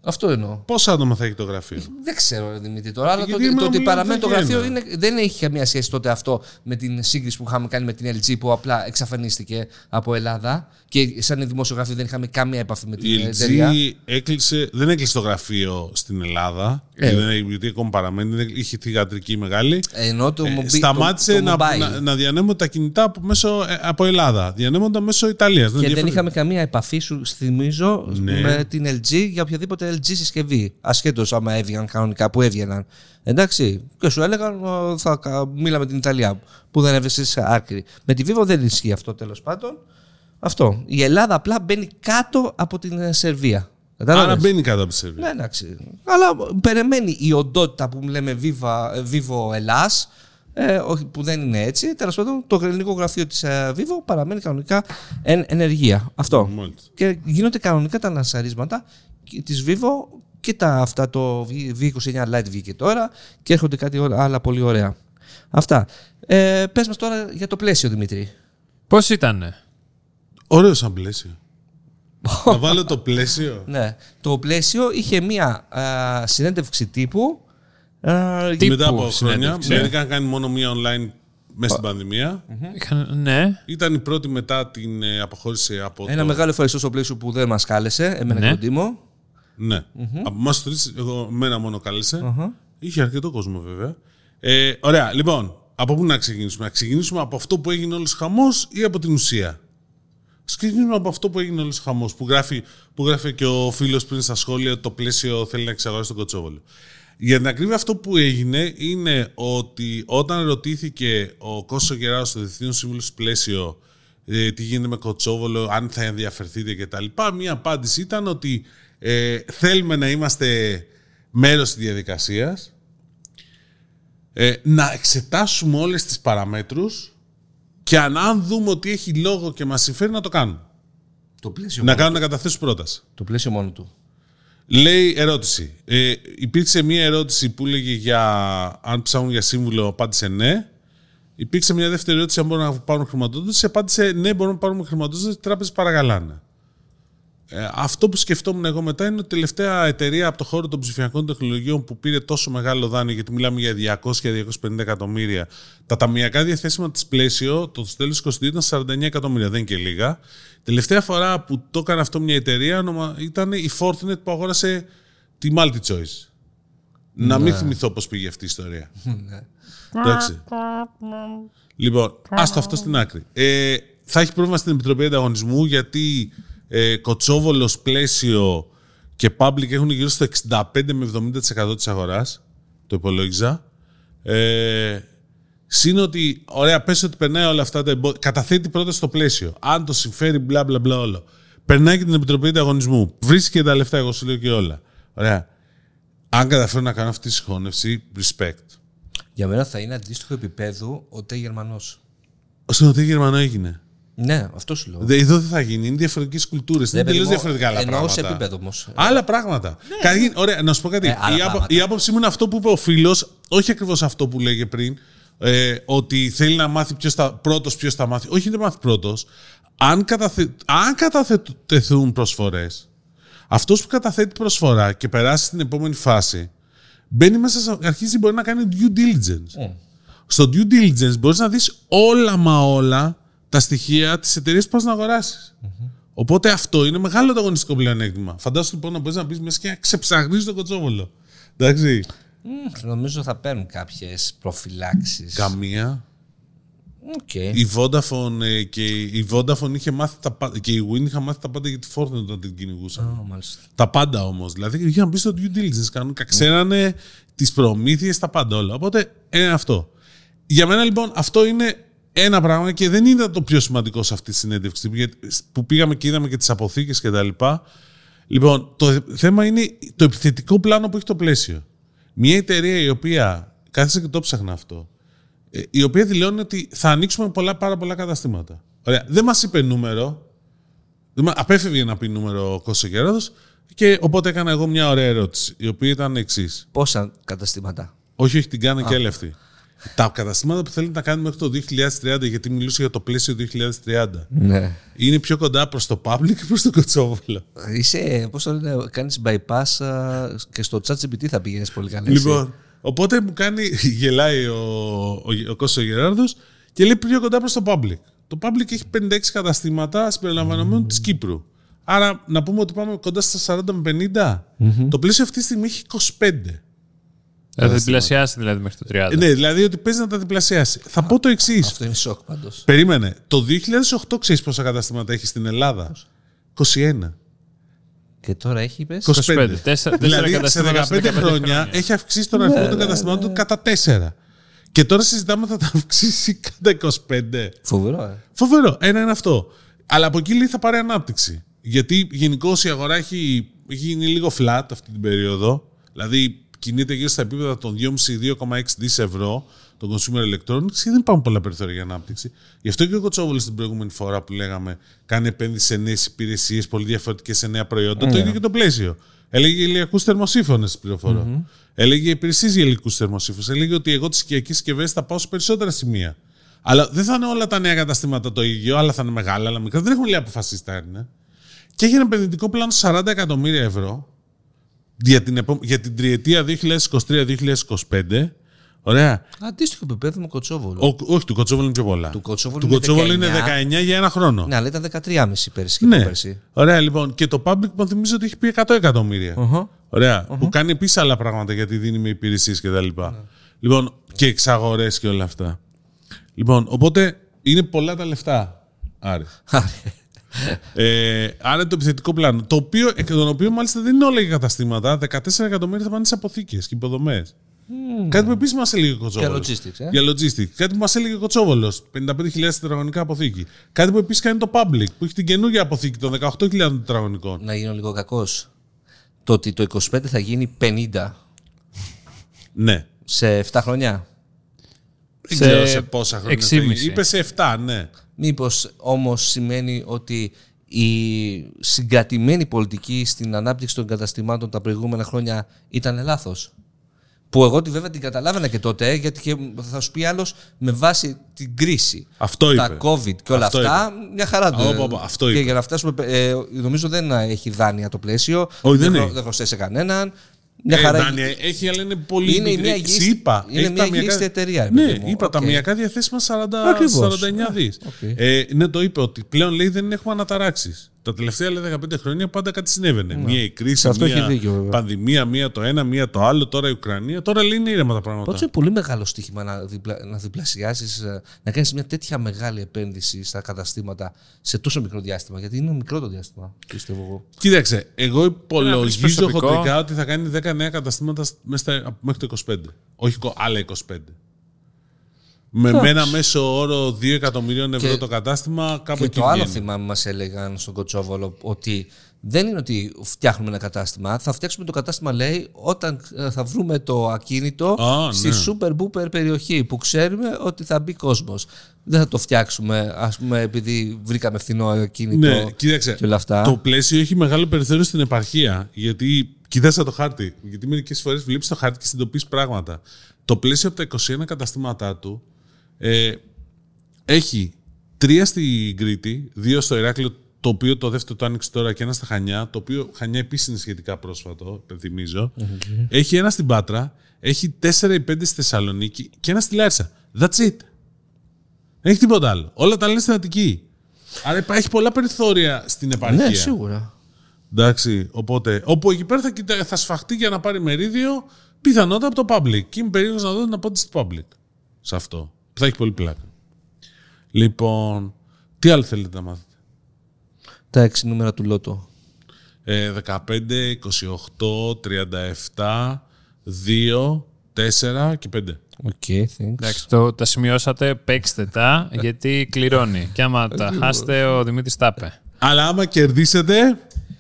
Αυτό εννοώ. Πόσα άτομα θα έχει το γραφείο; Δεν ξέρω, ρε Δημήτρη, τώρα, αλλά το, Γιατί το, εμένα ότι μου λένε παραμένει το θα γραφείο γίνει. είναι, δεν έχει καμία σχέση τότε αυτό με την σύγκριση που είχαμε κάνει με την LG που απλά εξαφανίστηκε από Ελλάδα και σαν δημοσιογράφοι δεν είχαμε καμία επαφή με την Η εταιρεία. LG έκλεισε, δεν έκλεισε το γραφείο στην Ελλάδα. Ε. γιατί δεν- Γιατί ακόμα παραμένει. δεν- Είχε θηγατρική μεγάλη. Ενώ το, Ε, μομπι- σταμάτησε το, το να, mobile. να, να διανέμονται τα κινητά από, μέσω, ε, από Ελλάδα. Διανέμονταν μέσω Ιταλίας. Και δεν είχαμε καμία επαφή, σου θυμίζω, Ναι. με την LG για οποιαδήποτε LG συσκευή. Ασχέτως άμα έβγαιναν κανονικά που έβγαιναν. Εντάξει. Και σου έλεγαν «Ω, θα κα- μίλα με την Ιταλία που δεν έβεσαι σε άκρη. Με τη Vivo δεν ισχύει αυτό τέλος πάντων. Αυτό. Η Ελλάδα απλά μπαίνει κάτω από την ε, Σερβία. Άρα Κατάλαβες; μπαίνει κάτω από τη Σερβία. Ναι, εντάξει. Αλλά περιμένει η οντότητα που λέμε Viva, ε, Vivo Ελλάς, ε, όχι, που δεν είναι έτσι. Τέλος πάντων, το ελληνικό γραφείο της Vivo παραμένει κανονικά εν ενεργεία. Αυτό. Μάλιστα. Και γίνονται κανονικά τα λανσαρίσματα της Vivo και τα, αυτά το V29 Lite βγήκε τώρα και έρχονται κάτι όλα- άλλα πολύ ωραία. Αυτά. Ε, πες μας τώρα για το πλαίσιο, Δημήτρη. Πώς ήτανε; Ωραίο σαν πλαίσιο. να βάλω το πλαίσιο. Ναι. Το πλαίσιο είχε μία α, συνέντευξη τύπου α, Τι- Μετά από Τύπου χρόνια. συνέντευξη. Μερικά είχαν κάνει μόνο μία online μέσα στην πανδημία. Είχαν- Ναι. Ήταν η πρώτη μετά την ε, αποχώρηση από Ένα το... μεγάλο ευχαριστώ στο πλαίσιο που δεν μας κάλεσε, εμένα Ναι. και τον Τίμο. Ναι. Από εμάς τρεις, εγώ μένα μόνο κάλεσε. Είχε αρκετό κόσμο βέβαια. Ε, ωραία, λοιπόν, από πού να ξεκινήσουμε; Να ξεκινήσουμε από αυτό που έγινε όλος χαμός ή από την ουσία; Ας ξεκινήσουμε από αυτό που έγινε όλος χαμός. Που γράφει, που γράφει και ο φίλος πριν στα σχόλια ότι το πλαίσιο θέλει να εξαγοράσει τον Κοτσόβολο. Για την ακρίβεια, αυτό που έγινε είναι ότι όταν ρωτήθηκε ο Κώσο Γεράος, το Διευθύνων Σύμβουλος του Πλαίσιο, ε, τι γίνεται με Κοτσόβολο, αν θα ενδιαφερθείτε κτλ. Μία απάντηση ήταν ότι ε, θέλουμε να είμαστε μέρος της διαδικασίας, ε, να εξετάσουμε όλες τις παραμέτρους και αν, αν δούμε ότι έχει λόγο και μας συμφέρει να το κάνουμε. Το πλαίσιο, Να μόνο, κάνουμε να καταθέσουμε πρόταση. το πλαίσιο μόνο του. Λέει ερώτηση. Ε, υπήρξε μία ερώτηση που έλεγε για αν ψάχνουν για σύμβουλο, απάντησε ναι. Υπήρξε μια δεύτερη ερώτηση αν μπορούν να πάρουν χρηματοδότηση. Απάντησε ναι, μπορούμε να πάρουμε χρηματοδότηση. Οι τράπεζες παρακαλάνε. Ε, αυτό που σκεφτόμουν εγώ μετά είναι ότι η τελευταία εταιρεία από το χώρο των ψηφιακών τεχνολογιών που πήρε τόσο μεγάλο δάνειο, γιατί μιλάμε για 200-250 εκατομμύρια, τα ταμιακά διαθέσιμα της πλαίσιο, το τέλος 22 ήταν 49 εκατομμύρια, δεν είναι και λίγα. Τελευταία φορά που το έκανε αυτό μια εταιρεία ονομα- ήταν η Fortinet που αγόρασε τη MultiChoice. Να μην θυμηθώ πώς πήγε αυτή η ιστορία. Εντάξει. Λοιπόν, άστο αυτό στην άκρη. Ε, θα έχει πρόβλημα στην Επιτροπή Ανταγωνισμού γιατί ε, Κοτσόβολος, Πλαίσιο και Public έχουν γύρω στο 65 με 70% της αγοράς. Το υπολόγιζα. Ε, Συν ότι, ωραία, πες ότι περνάει όλα αυτά τα εμπόδια. Καταθέτει πρώτα στο πλαίσιο. Αν το συμφέρει, μπλα μπλα μπλα όλο. Περνάει και την Επιτροπή Ανταγωνισμού. Βρίσκει και τα λεφτά, εγώ σου λέω και όλα. Ωραία. Αν καταφέρω να κάνω αυτή τη συγχώνευση, respect. Για μένα θα είναι αντίστοιχο επίπεδου ο Τε Γερμανό. Στον ότι Γερμανό έγινε. Ναι, αυτό σου λέω. Δε- Εδώ δεν θα γίνει. Είναι διαφορετικές κουλτούρες. Είναι τελείω διαφορετικά άλλα Εννοώ πράγματα. σε επίπεδο όμως. Άλλα πράγματα. Καταρχήν, ωραία, να σου πω κάτι. Ε, άλλα η, άπο- πράγματα. η άποψή μου είναι αυτό που είπε ο φίλος, όχι ακριβώς αυτό που λέγε πριν, ε, ότι θέλει να μάθει ποιος θα, πρώτος ποιος θα μάθει. Όχι, δεν μάθει πρώτος. Αν, καταθε, αν καταθετηθούν προσφορές, Αυτός που καταθέτει προσφορά και περάσει στην επόμενη φάση, μπαίνει μέσα, σε- αρχίζει μπορεί να κάνει due diligence. Στο due diligence μπορείς να δεις όλα μα όλα τα στοιχεία της εταιρείας που πας να αγοράσεις Οπότε αυτό είναι μεγάλο ανταγωνιστικό πλεονέκτημα. Φαντάσου λοιπόν να μπορείς να μπει μέσα και να ξεψαχνίσει τον Κωτσόβολο. Εντάξει. Μμ, Νομίζω θα παίρνουν κάποιες προφυλάξεις. Καμία. Οκ. Η Vodafone, ε, και η Vodafone είχε μάθει τα πάντα. Και η Wind είχα μάθει τα πάντα για τη Forthnet όταν την κυνηγούσαν. Α, μάλιστα. Τα πάντα όμως. Δηλαδή είχαν μπεις στο due diligence κανονικά. Ξέρανε τις προμήθειες, τα πάντα όλα. Οπότε είναι αυτό. Για μένα λοιπόν αυτό είναι ένα πράγμα και δεν είναι το πιο σημαντικό σε αυτή τη συνέντευξη γιατί- που πήγαμε και είδαμε και τις αποθήκες κτλ. Λοιπόν, το θέμα είναι το επιθετικό πλάνο που έχει το πλαίσιο. Μια εταιρεία η οποία. Κάθισε και το ψάχνα αυτό. ε, Η οποία δηλώνει ότι θα ανοίξουμε πολλά, πάρα πολλά καταστήματα. Ωραία. Δεν μας είπε νούμερο. Δεν μα- Απέφευγε να πει νούμερο ο Κώστας Γερόδος και οπότε έκανα εγώ μια ωραία ερώτηση, η οποία ήταν εξής. Πόσα καταστήματα; Όχι, όχι, την κάνα και έλευτη. Τα καταστήματα που θέλετε να κάνουμε μέχρι το 2030, γιατί μιλούσε για το πλαίσιο 2030, Ναι. είναι πιο κοντά προς το public και προς το κοτσόβολο. Είσαι, πώς το λένε, κάνεις bypass α, και στο ChatGPT θα πηγαίνεις πολύ καλά. εσύ. Λοιπόν, οπότε μου κάνει, γελάει ο, ο, ο Κώστας Γεράρδος και λέει πιο κοντά προς το public. Το public έχει 56 καταστήματα συμπεριλαμβανομένου της Κύπρου. Άρα να πούμε ότι πάμε κοντά στα 40 με 50. Το πλαίσιο αυτή τη στιγμή έχει 25. Θα τα διπλασιάσει δηλαδή μέχρι το 30. Ε, Ναι, δηλαδή ότι παίζει να τα διπλασιάσει. Θα πω το εξής. Αυτό είναι σοκ πάντως. Περίμενε. Το 2008 ξέρεις πόσα καταστήματα έχει στην Ελλάδα; 21. Και τώρα έχει, είπες; 25. 25. Τέσσερα- τέσσερα δηλαδή σε καταστήματα 15, σε 15 χρόνια, χρόνια. έχει αυξήσει τον αριθμό των καταστημάτων κατά 4. Και τώρα συζητάμε ότι θα τα αυξήσει κατά 25. Φοβερό, ε. Φοβερό. Ένα είναι αυτό. Αλλά από εκεί λέει θα πάρει ανάπτυξη. Γιατί γενικώ η αγορά έχει, έχει γίνει λίγο flat αυτή την περίοδο. Δηλαδή κινείται γύρω στα επίπεδα των 2,5-2,6 δις ευρώ το consumer electronics και δεν υπάρχουν πολλά περιθώρια για ανάπτυξη. Γι' αυτό και ο Κοτσόβολη την προηγούμενη φορά που λέγαμε κάνει επένδυση σε νέες υπηρεσίες, πολύ διαφορετικές σε νέα προϊόντα. Το ίδιο και το πλαίσιο. Έλεγε ηλιακούς θερμοσύφωνες, πληροφορώ. Έλεγε υπηρεσίες για ηλιακού θερμοσύφωνες. Έλεγε ότι εγώ τις οικιακές συσκευές θα πάω σε περισσότερα σημεία. Αλλά δεν θα είναι όλα τα νέα καταστήματα το ίδιο, άλλα θα είναι μεγάλα, άλλα μικρά. Δεν έχουμε λέει αποφασίσει τα είναι. Και έχει ένα επενδυτικό πλάνο 40 εκατομμύρια ευρώ για την, επο... για την τριετία 2023-2025. Ωραία. Αντίστοιχο επίπεδο με κοτσόβολο. Ο, όχι, του Κοτσόβολου είναι πιο πολλά. Του Κοτσόβολου του είναι Κοτσόβολου είναι 19. 19 για ένα χρόνο. Ναι, αλλά ήταν 13,5 πέρσι και Ναι. πέρσι. Ωραία, λοιπόν. Και το public μου θυμίζω ότι έχει πει 100 εκατομμύρια. Οχο. Ωραία. Που κάνει επίσης άλλα πράγματα γιατί δίνει με υπηρεσίες κτλ. Λοιπόν, και εξαγορές και όλα αυτά. Λοιπόν, οπότε είναι πολλά τα λεφτά. Άρη. Ε, άρα είναι το επιθετικό πλάνο. Το οποίο, εκ των οποίων μάλιστα δεν είναι όλα για καταστήματα. 14 εκατομμύρια θα πάνε σε αποθήκες και υποδομές. Κάτι που επίσης μας έλεγε ο Κοτσόβολος. Για logistics, ε. Για logistics. Κάτι που μας έλεγε ο Κοτσόβολος. 55.000 τετραγωνικά αποθήκη. Κάτι που επίσης κάνει το public, που έχει την καινούργια αποθήκη των 18.000 τετραγωνικών. Να γίνω λίγο κακός. Το ότι το 25 θα γίνει 50 Ναι. σε 7 χρόνια. Δεν Σε ξέρω σε πόσα χρόνια. θα 6,5. γίνει. Είπε σε 7, ναι. Μήπως όμως σημαίνει ότι η συγκατημένη πολιτική στην ανάπτυξη των καταστημάτων τα προηγούμενα χρόνια ήταν λάθος; Που εγώ τη βέβαια την καταλάβαινα και τότε, ε, γιατί και θα σου πει άλλος με βάση την κρίση. Αυτό τα είπε. COVID και όλα Αυτό αυτά, μια χαρά το. Α, όπα, όπα, αυτό και είπε. για να φτάσουμε. ε, νομίζω δεν έχει δάνεια το πλαίσιο. Όχι, δεν δεν, έχει. δεν χρωστάει σε κανέναν. Μια Ε, χαρά. Δάνεια έχει, αλλά είναι πολύ Είναι μικρή. μια Σ' υγιής- είπα, είναι έχει μια ταμειακά- υγιής εταιρεία, ρε Ναι, παιδί μου. είπα Οκ. ταμειακά διαθέσιμα 40, Ακριβώς. 49 δις. Οκ. Ε, ναι, το είπε ότι πλέον λέει δεν έχουμε αναταράξεις. Τα τελευταία λέει, 15 χρόνια πάντα κάτι συνέβαινε. Μία η κρίση, Ναι. Σε αυτό μία έχει δίκιο, βέβαια. πανδημία, μία το ένα, μία το άλλο, τώρα η Ουκρανία. Τώρα λέει είναι ήρεμα τα πράγματα. Πάντως είναι πολύ μεγάλο στοίχημα να, διπλα, να διπλασιάσεις, ε, να κάνεις μια τέτοια μεγάλη επένδυση στα καταστήματα σε τόσο μικρό διάστημα. Γιατί είναι μικρό το διάστημα, πιστεύω εγώ. Κοίταξε, εγώ υπολογίζω προσωπικό. χοντρικά ότι θα κάνει 10 νέα καταστήματα μέσα στα- μέχρι το 25. Όχι κο- άλλα 25. Με, με ένα μέσο όρο 2 εκατομμυρίων ευρώ Και- το κατάστημα, κάπου Και εκεί το άλλο βγαίνει. θυμάμαι μας έλεγαν στον Κοτσόβολο ότι δεν είναι ότι φτιάχνουμε ένα κατάστημα. Θα φτιάξουμε το κατάστημα, λέει, όταν ε, θα βρούμε το ακίνητο Α, στη ναι. super booper περιοχή που ξέρουμε ότι θα μπει κόσμος. Δεν θα το φτιάξουμε, ας πούμε, επειδή βρήκαμε φθηνό ακίνητο Ναι, κοίταξε. και όλα αυτά. Το πλαίσιο έχει μεγάλο περιθώριο στην επαρχία. Γιατί κοιτάξτε το χάρτη. Γιατί μερικές φορές βλέπεις το χάρτη και συνειδητοποιείς πράγματα. Το πλαίσιο από τα 21 καταστήματά του ε, έχει τρία στην Κρήτη, δύο στο Ηράκλειο το οποίο το δεύτερο το άνοιξε τώρα και ένα στα Χανιά, το οποίο Χανιά επίσης είναι σχετικά πρόσφατο, υπενθυμίζω. Έχει ένα στην Πάτρα, έχει 4 ή 5 στη Θεσσαλονίκη και ένα στη Λάρισα. That's it. Δεν έχει τίποτα άλλο. Όλα τα λένε στην Αττική. Άρα υπάρχει πολλά περιθώρια στην επαρχία. Ναι, σίγουρα. Εντάξει, οπότε, όπου εκεί πέρα θα, κοιτά- θα σφαχτεί για να πάρει μερίδιο, πιθανότατα από το public. Και είμαι περίεργος να δω την απάντηση του public σε αυτό. Που θα έχει πολύ πλάκα. Λοιπόν, τι άλλο θέλετε να μάθετε; Τα έξι νούμερα του Λότο. Ε, 15, 28, 37, 2, 4 και 5. Οκ, thanks. Εντάξει, το, τα σημειώσατε, παίξτε τα, γιατί κληρώνει. Και άμα τα χάσετε, ο Δημήτρης τα είπε. Αλλά άμα κερδίσετε,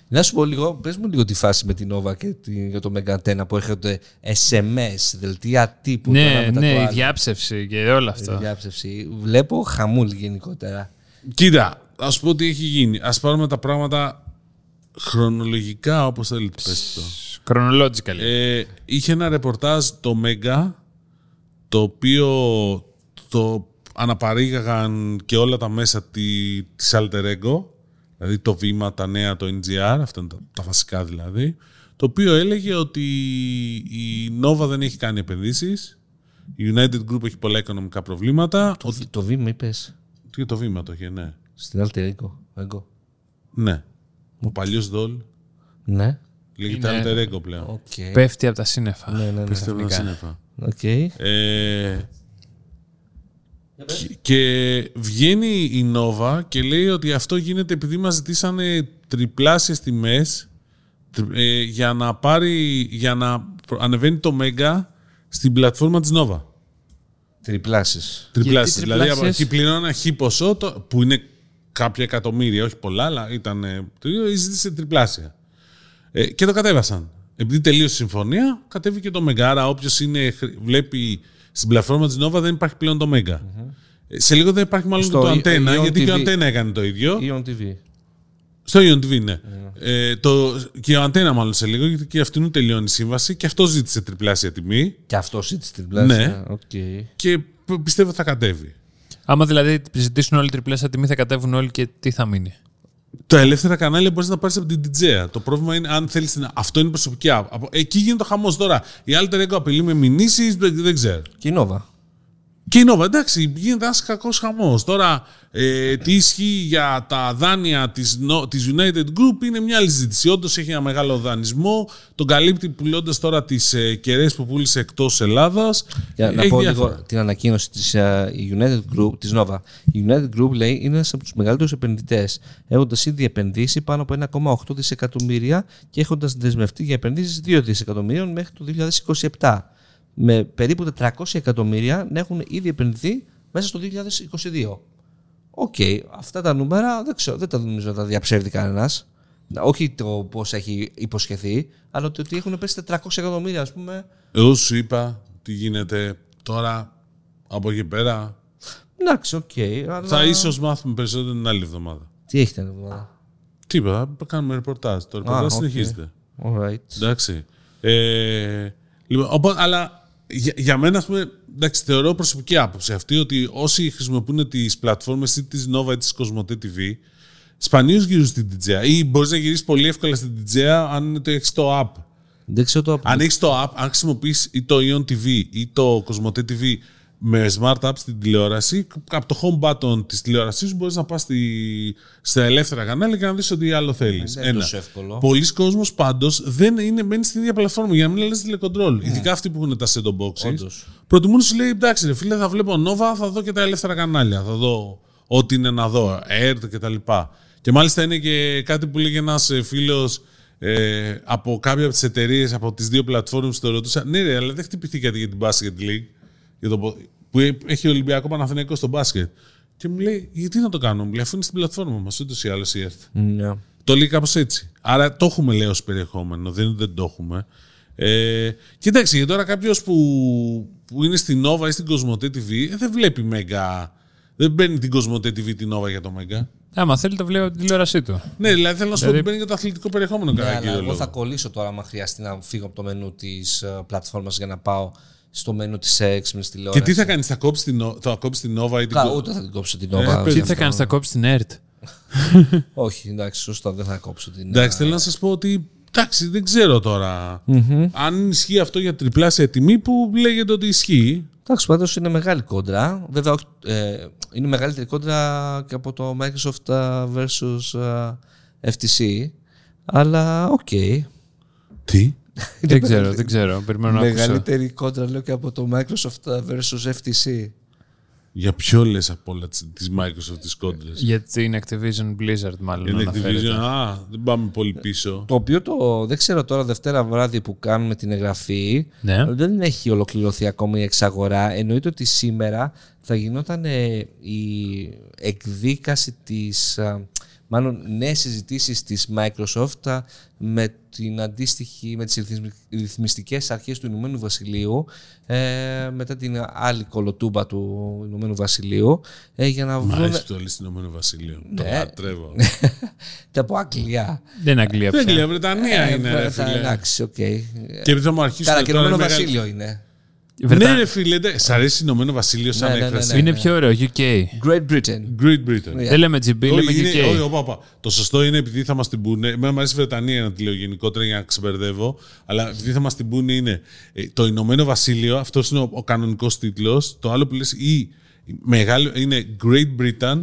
Να σου πω λίγο, πες μου λίγο τη φάση με την Nova και τη, για το Megatena που έρχονται SMS, δελτία τύπου. το ένα Ναι, μετά ναι, το η άλλο. διάψευση και όλο αυτό. Διάψευση. Βλέπω χαμούλ γενικότερα. κοίτα, ας πω τι έχει γίνει. Α πάρουμε τα πράγματα χρονολογικά όπως θέλετε. Πες το. Chronological. Ε, είχε ένα ρεπορτάζ το Mega το οποίο το αναπαρήγαγαν και όλα τα μέσα τη, της Alter Ego δηλαδή το βήμα, τα νέα, το NGR αυτά είναι τα, τα βασικά δηλαδή το οποίο έλεγε ότι η Nova δεν έχει κάνει επενδύσεις η United Group έχει πολλά οικονομικά προβλήματα Το, το βήμα είπες τι το βήμα το είχε, ναι στην Alter Ego. Ego. ναι ο παλιός ΔΟΛ Ναι. λέγεται Είναι- Alter Ego πλέον Οκ. Πέφτει από τα σύννεφα. Ναι, ναι, ναι. Πιστεύω να ξαφνικά. σύννεφα. Οκ. Ε, και, και βγαίνει η Nova και λέει ότι αυτό γίνεται επειδή μας ζητήσανε τριπλάσιες τιμές τρι- ε, για να πάρει, για να προ- ανεβαίνει το Mega στην πλατφόρμα της Nova. Τριπλάσεις. Τριπλάσιες. Γιατί Δηλαδή από τριπλάσιες; εκεί πληρώνω ένα χι ποσό το- που είναι κάποια εκατομμύρια, όχι πολλά, αλλά ήταν ε, το ίδιο, ή ζήτησε τριπλάσια. Ε, και το κατέβασαν. Επειδή τελείωσε η συμφωνία, κατέβηκε το Mega. Άρα όποιος βλέπει στην πλατφόρμα της Nova δεν υπάρχει πλέον το Mega. Ε, Σε λίγο δεν υπάρχει μάλλον Στο και το Ion Antenna, γιατί και ο TV. Antenna έκανε το ίδιο. Ion TV. Στο Ion TV, ναι. Ε, το, και ο Antenna μάλλον σε λίγο, γιατί και αυτήν τελειώνει η σύμβαση και αυτό ζήτησε τριπλάσια τιμή Και αυτό ζήτησε τριπλάσια. Ναι. Οκ. και π- πιστεύω θα κατέβει. Άμα δηλαδή ζητήσουν όλοι τριπλάσια τιμή, θα κατέβουν όλοι και τι θα μείνει. Τα ελεύθερα κανάλια μπορείς να πάρεις από την DJ. Το πρόβλημα είναι αν θέλεις. Αυτό είναι προσωπική άποψη. Εκεί γίνεται ο χαμός τώρα. Η Alter Ego απειλεί με μηνύσεις, δεν, δεν ξέρω. Και η Nova. Και η Nova, εντάξει, γίνεται ένας κακός χαμός. Τώρα, ε, τι ισχύει για τα δάνεια της της United Group είναι μια άλλη συζήτηση. Όντως έχει ένα μεγάλο δανεισμό. Τον καλύπτει πουλώντας τώρα τις ε, κεραίες που πούλησε εκτός Ελλάδας. Για να πω λίγο την ανακοίνωση της ε, η United Group, της Nova. Η United Group λέει είναι ένας από τους μεγαλύτερους επενδυτές, έχοντας ήδη επενδύσει πάνω από 1,8 δισεκατομμύρια και έχοντας δεσμευτεί για επενδύσεις 2 δισεκατομμύριων μέχρι το 2027. Με περίπου 400 εκατομμύρια να έχουν ήδη επενδυθεί μέσα στο 2022. Οκ, αυτά τα νούμερα δεν, ξέρω, δεν τα νομίζω να τα διαψεύδει κανένας. Όχι το πώς έχει υποσχεθεί, αλλά το ότι έχουν πέσει 400 εκατομμύρια, ας πούμε. Εγώ σου είπα τι γίνεται τώρα από εκεί πέρα. Εντάξει, οκ. αλλά... Θα ίσως μάθουμε περισσότερο την άλλη εβδομάδα. Τι έχετε να εβδομάδα; Τίποτα, θα κάνουμε ρεπορτάζ. Το ρεπορτάζ οκ. συνεχίζεται. Alright. Εντάξει. Ε, λοιπόν, οπότε, αλλά για, για μένα, ας πούμε, εντάξει, θεωρώ προσωπική άποψη αυτή ότι όσοι χρησιμοποιούν τις πλατφόρμες ή της Nova ή της Cosmote TV, σπανίως γυρίζουν στην DJ ή μπορείς να γυρίσεις πολύ εύκολα στην DJ αν το έχεις το app. Δεν ξέρω το Αν έχεις το app, αν χρησιμοποιείς ή το Ion TV ή το Cosmote TV με smart app στην τηλεόραση, από το home button της τηλεόρασής σου μπορείς να πας στη, στα ελεύθερα κανάλια και να δεις ό,τι άλλο θέλεις. Δεν είναι τόσο εύκολο. Πολλοί κόσμος πάντως δεν είναι, μένει στην ίδια πλατφόρμα για να μην λες τηλεκοντρόλ. Ειδικά αυτοί που έχουν τα set boxes. Όντως. Προτιμούν σου λέει εντάξει ρε φίλε θα βλέπω Nova, θα δω και τα ελεύθερα κανάλια. Θα δω ό,τι είναι να δω, Air και τα λοιπά. Και μάλιστα είναι και κάτι που λέγει ένας ε, φίλος ε, από κάποια από τις εταιρείες από τις δύο πλατφόρμες που το ρωτούσα. Ναι ρε, αλλά δεν χτυπηθήκατε για την Basket League. Για το, πο- που έχει Ολυμπιακός Παναθηναϊκός στο μπάσκετ. Και μου λέει, γιατί να το κάνω, μου λέει, αφού είναι στην πλατφόρμα μας, ούτως ή άλλως η ΕΡΤ. Ναι. Το λέει κάπως έτσι. Άρα το έχουμε λέει ως περιεχόμενο, δεν είναι ότι δεν το έχουμε. Ε, κοιτάξτε, γιατί τώρα κάποιος που, που είναι στην Nova ή στην Cosmote TV ε, δεν βλέπει Mega. Δεν παίρνει την Cosmote TV την Nova για το Mega. Άμα θέλει, το βλέπει από την τηλεόρασή του. Ναι, δηλαδή θέλω να σου πω Δηλαδή- ότι παίρνει για το αθλητικό περιεχόμενο Ναι, κατά αλλά κύριο εγώ λόγο. θα κολλήσω τώρα, άμα χρειαστεί να φύγω από το μενού της πλατφόρμας για να πάω στο μενού της έξυπνη τηλεόραση. Και τι θα κάνεις, θα κόψεις την, Nova- θα κόψεις την Nova ή την Κα, Cos- ούτε θα την κόψω την Ε, Nova. πες. Τι θα κάνεις, θα κόψεις την ΕΡΤ. Όχι, εντάξει, σωστό, δεν θα κόψω την. Εντάξει, θέλω να σας πω ότι. Εντάξει, δεν ξέρω τώρα. Αν ισχύει αυτό για τριπλάσια τιμή που λέγεται ότι ισχύει. Εντάξει, πάντως είναι μεγάλη κόντρα. Βέβαια, όχι, ε, είναι μεγαλύτερη κόντρα και από το Microsoft ε, versus ε, FTC. Αλλά οκ. Τι; δεν ξέρω, δεν ξέρω. Περιμένω να ακούσω. Μεγαλύτερη κόντρα λέω και από το Microsoft ε, versus FTC. Για ποιο λες από όλα τη Microsoft τις κόντρες; Για την Activision Blizzard, μάλλον. Για την αναφέρεται. Activision. Α, δεν πάμε πολύ πίσω. Το οποίο το, δεν ξέρω τώρα Δευτέρα βράδυ που κάνουμε την εγγραφή. Ναι. Δεν έχει ολοκληρωθεί ακόμη η εξαγορά. Εννοείται ότι σήμερα θα γινόταν ε, η εκδίκαση της, α, μάλλον νέες συζητήσεις της Microsoft α, με την αντίστοιχη, με τις ρυθμι- ρυθμιστικές αρχές του Ηνωμένου Βασιλείου ε, μετά την άλλη κολοτούμπα του Ηνωμένου Βασιλείου ε, για να Μ' βρουν αρέσει που το λες στην Ηνωμένο Βασίλειο. Το Ναι. λατρεύω. τα από Αγγλία. Δεν είναι Αγγλία Δεν πια. Αγγλία, Βρετανία Ε, είναι. Ρε, θα- φίλε. Εντάξει, οκ. Και επειδή θα μου αρχίσουν Καλά, και τώρα Ηνωμένο οι μεγάλοι- Βασίλειο είναι. Βρετα- Ναι, ρε φίλε, ντε- σ' αρέσει Ηνωμένο Βασίλειο σαν Ναι, ναι, ναι, έκφραση. ναι. Είναι πιο ωραίο, UK. Great Britain. Great Britain. Ναι. Δεν λέμε GB, λέμε Όχι, είναι- όχι, UK. όπα, όπα. Το σωστό είναι επειδή θα μας την πούνε. Εμένα μου αρέσει η Βρετανία να τη λέω γενικότερα για να ξεμπερδεύω. Αλλά επειδή θα μας την πούνε είναι ε, το Ηνωμένο Βασίλειο, αυτός είναι ο, ο κανονικός τίτλος. Το άλλο που λες ή η μεγάλο είναι Great Britain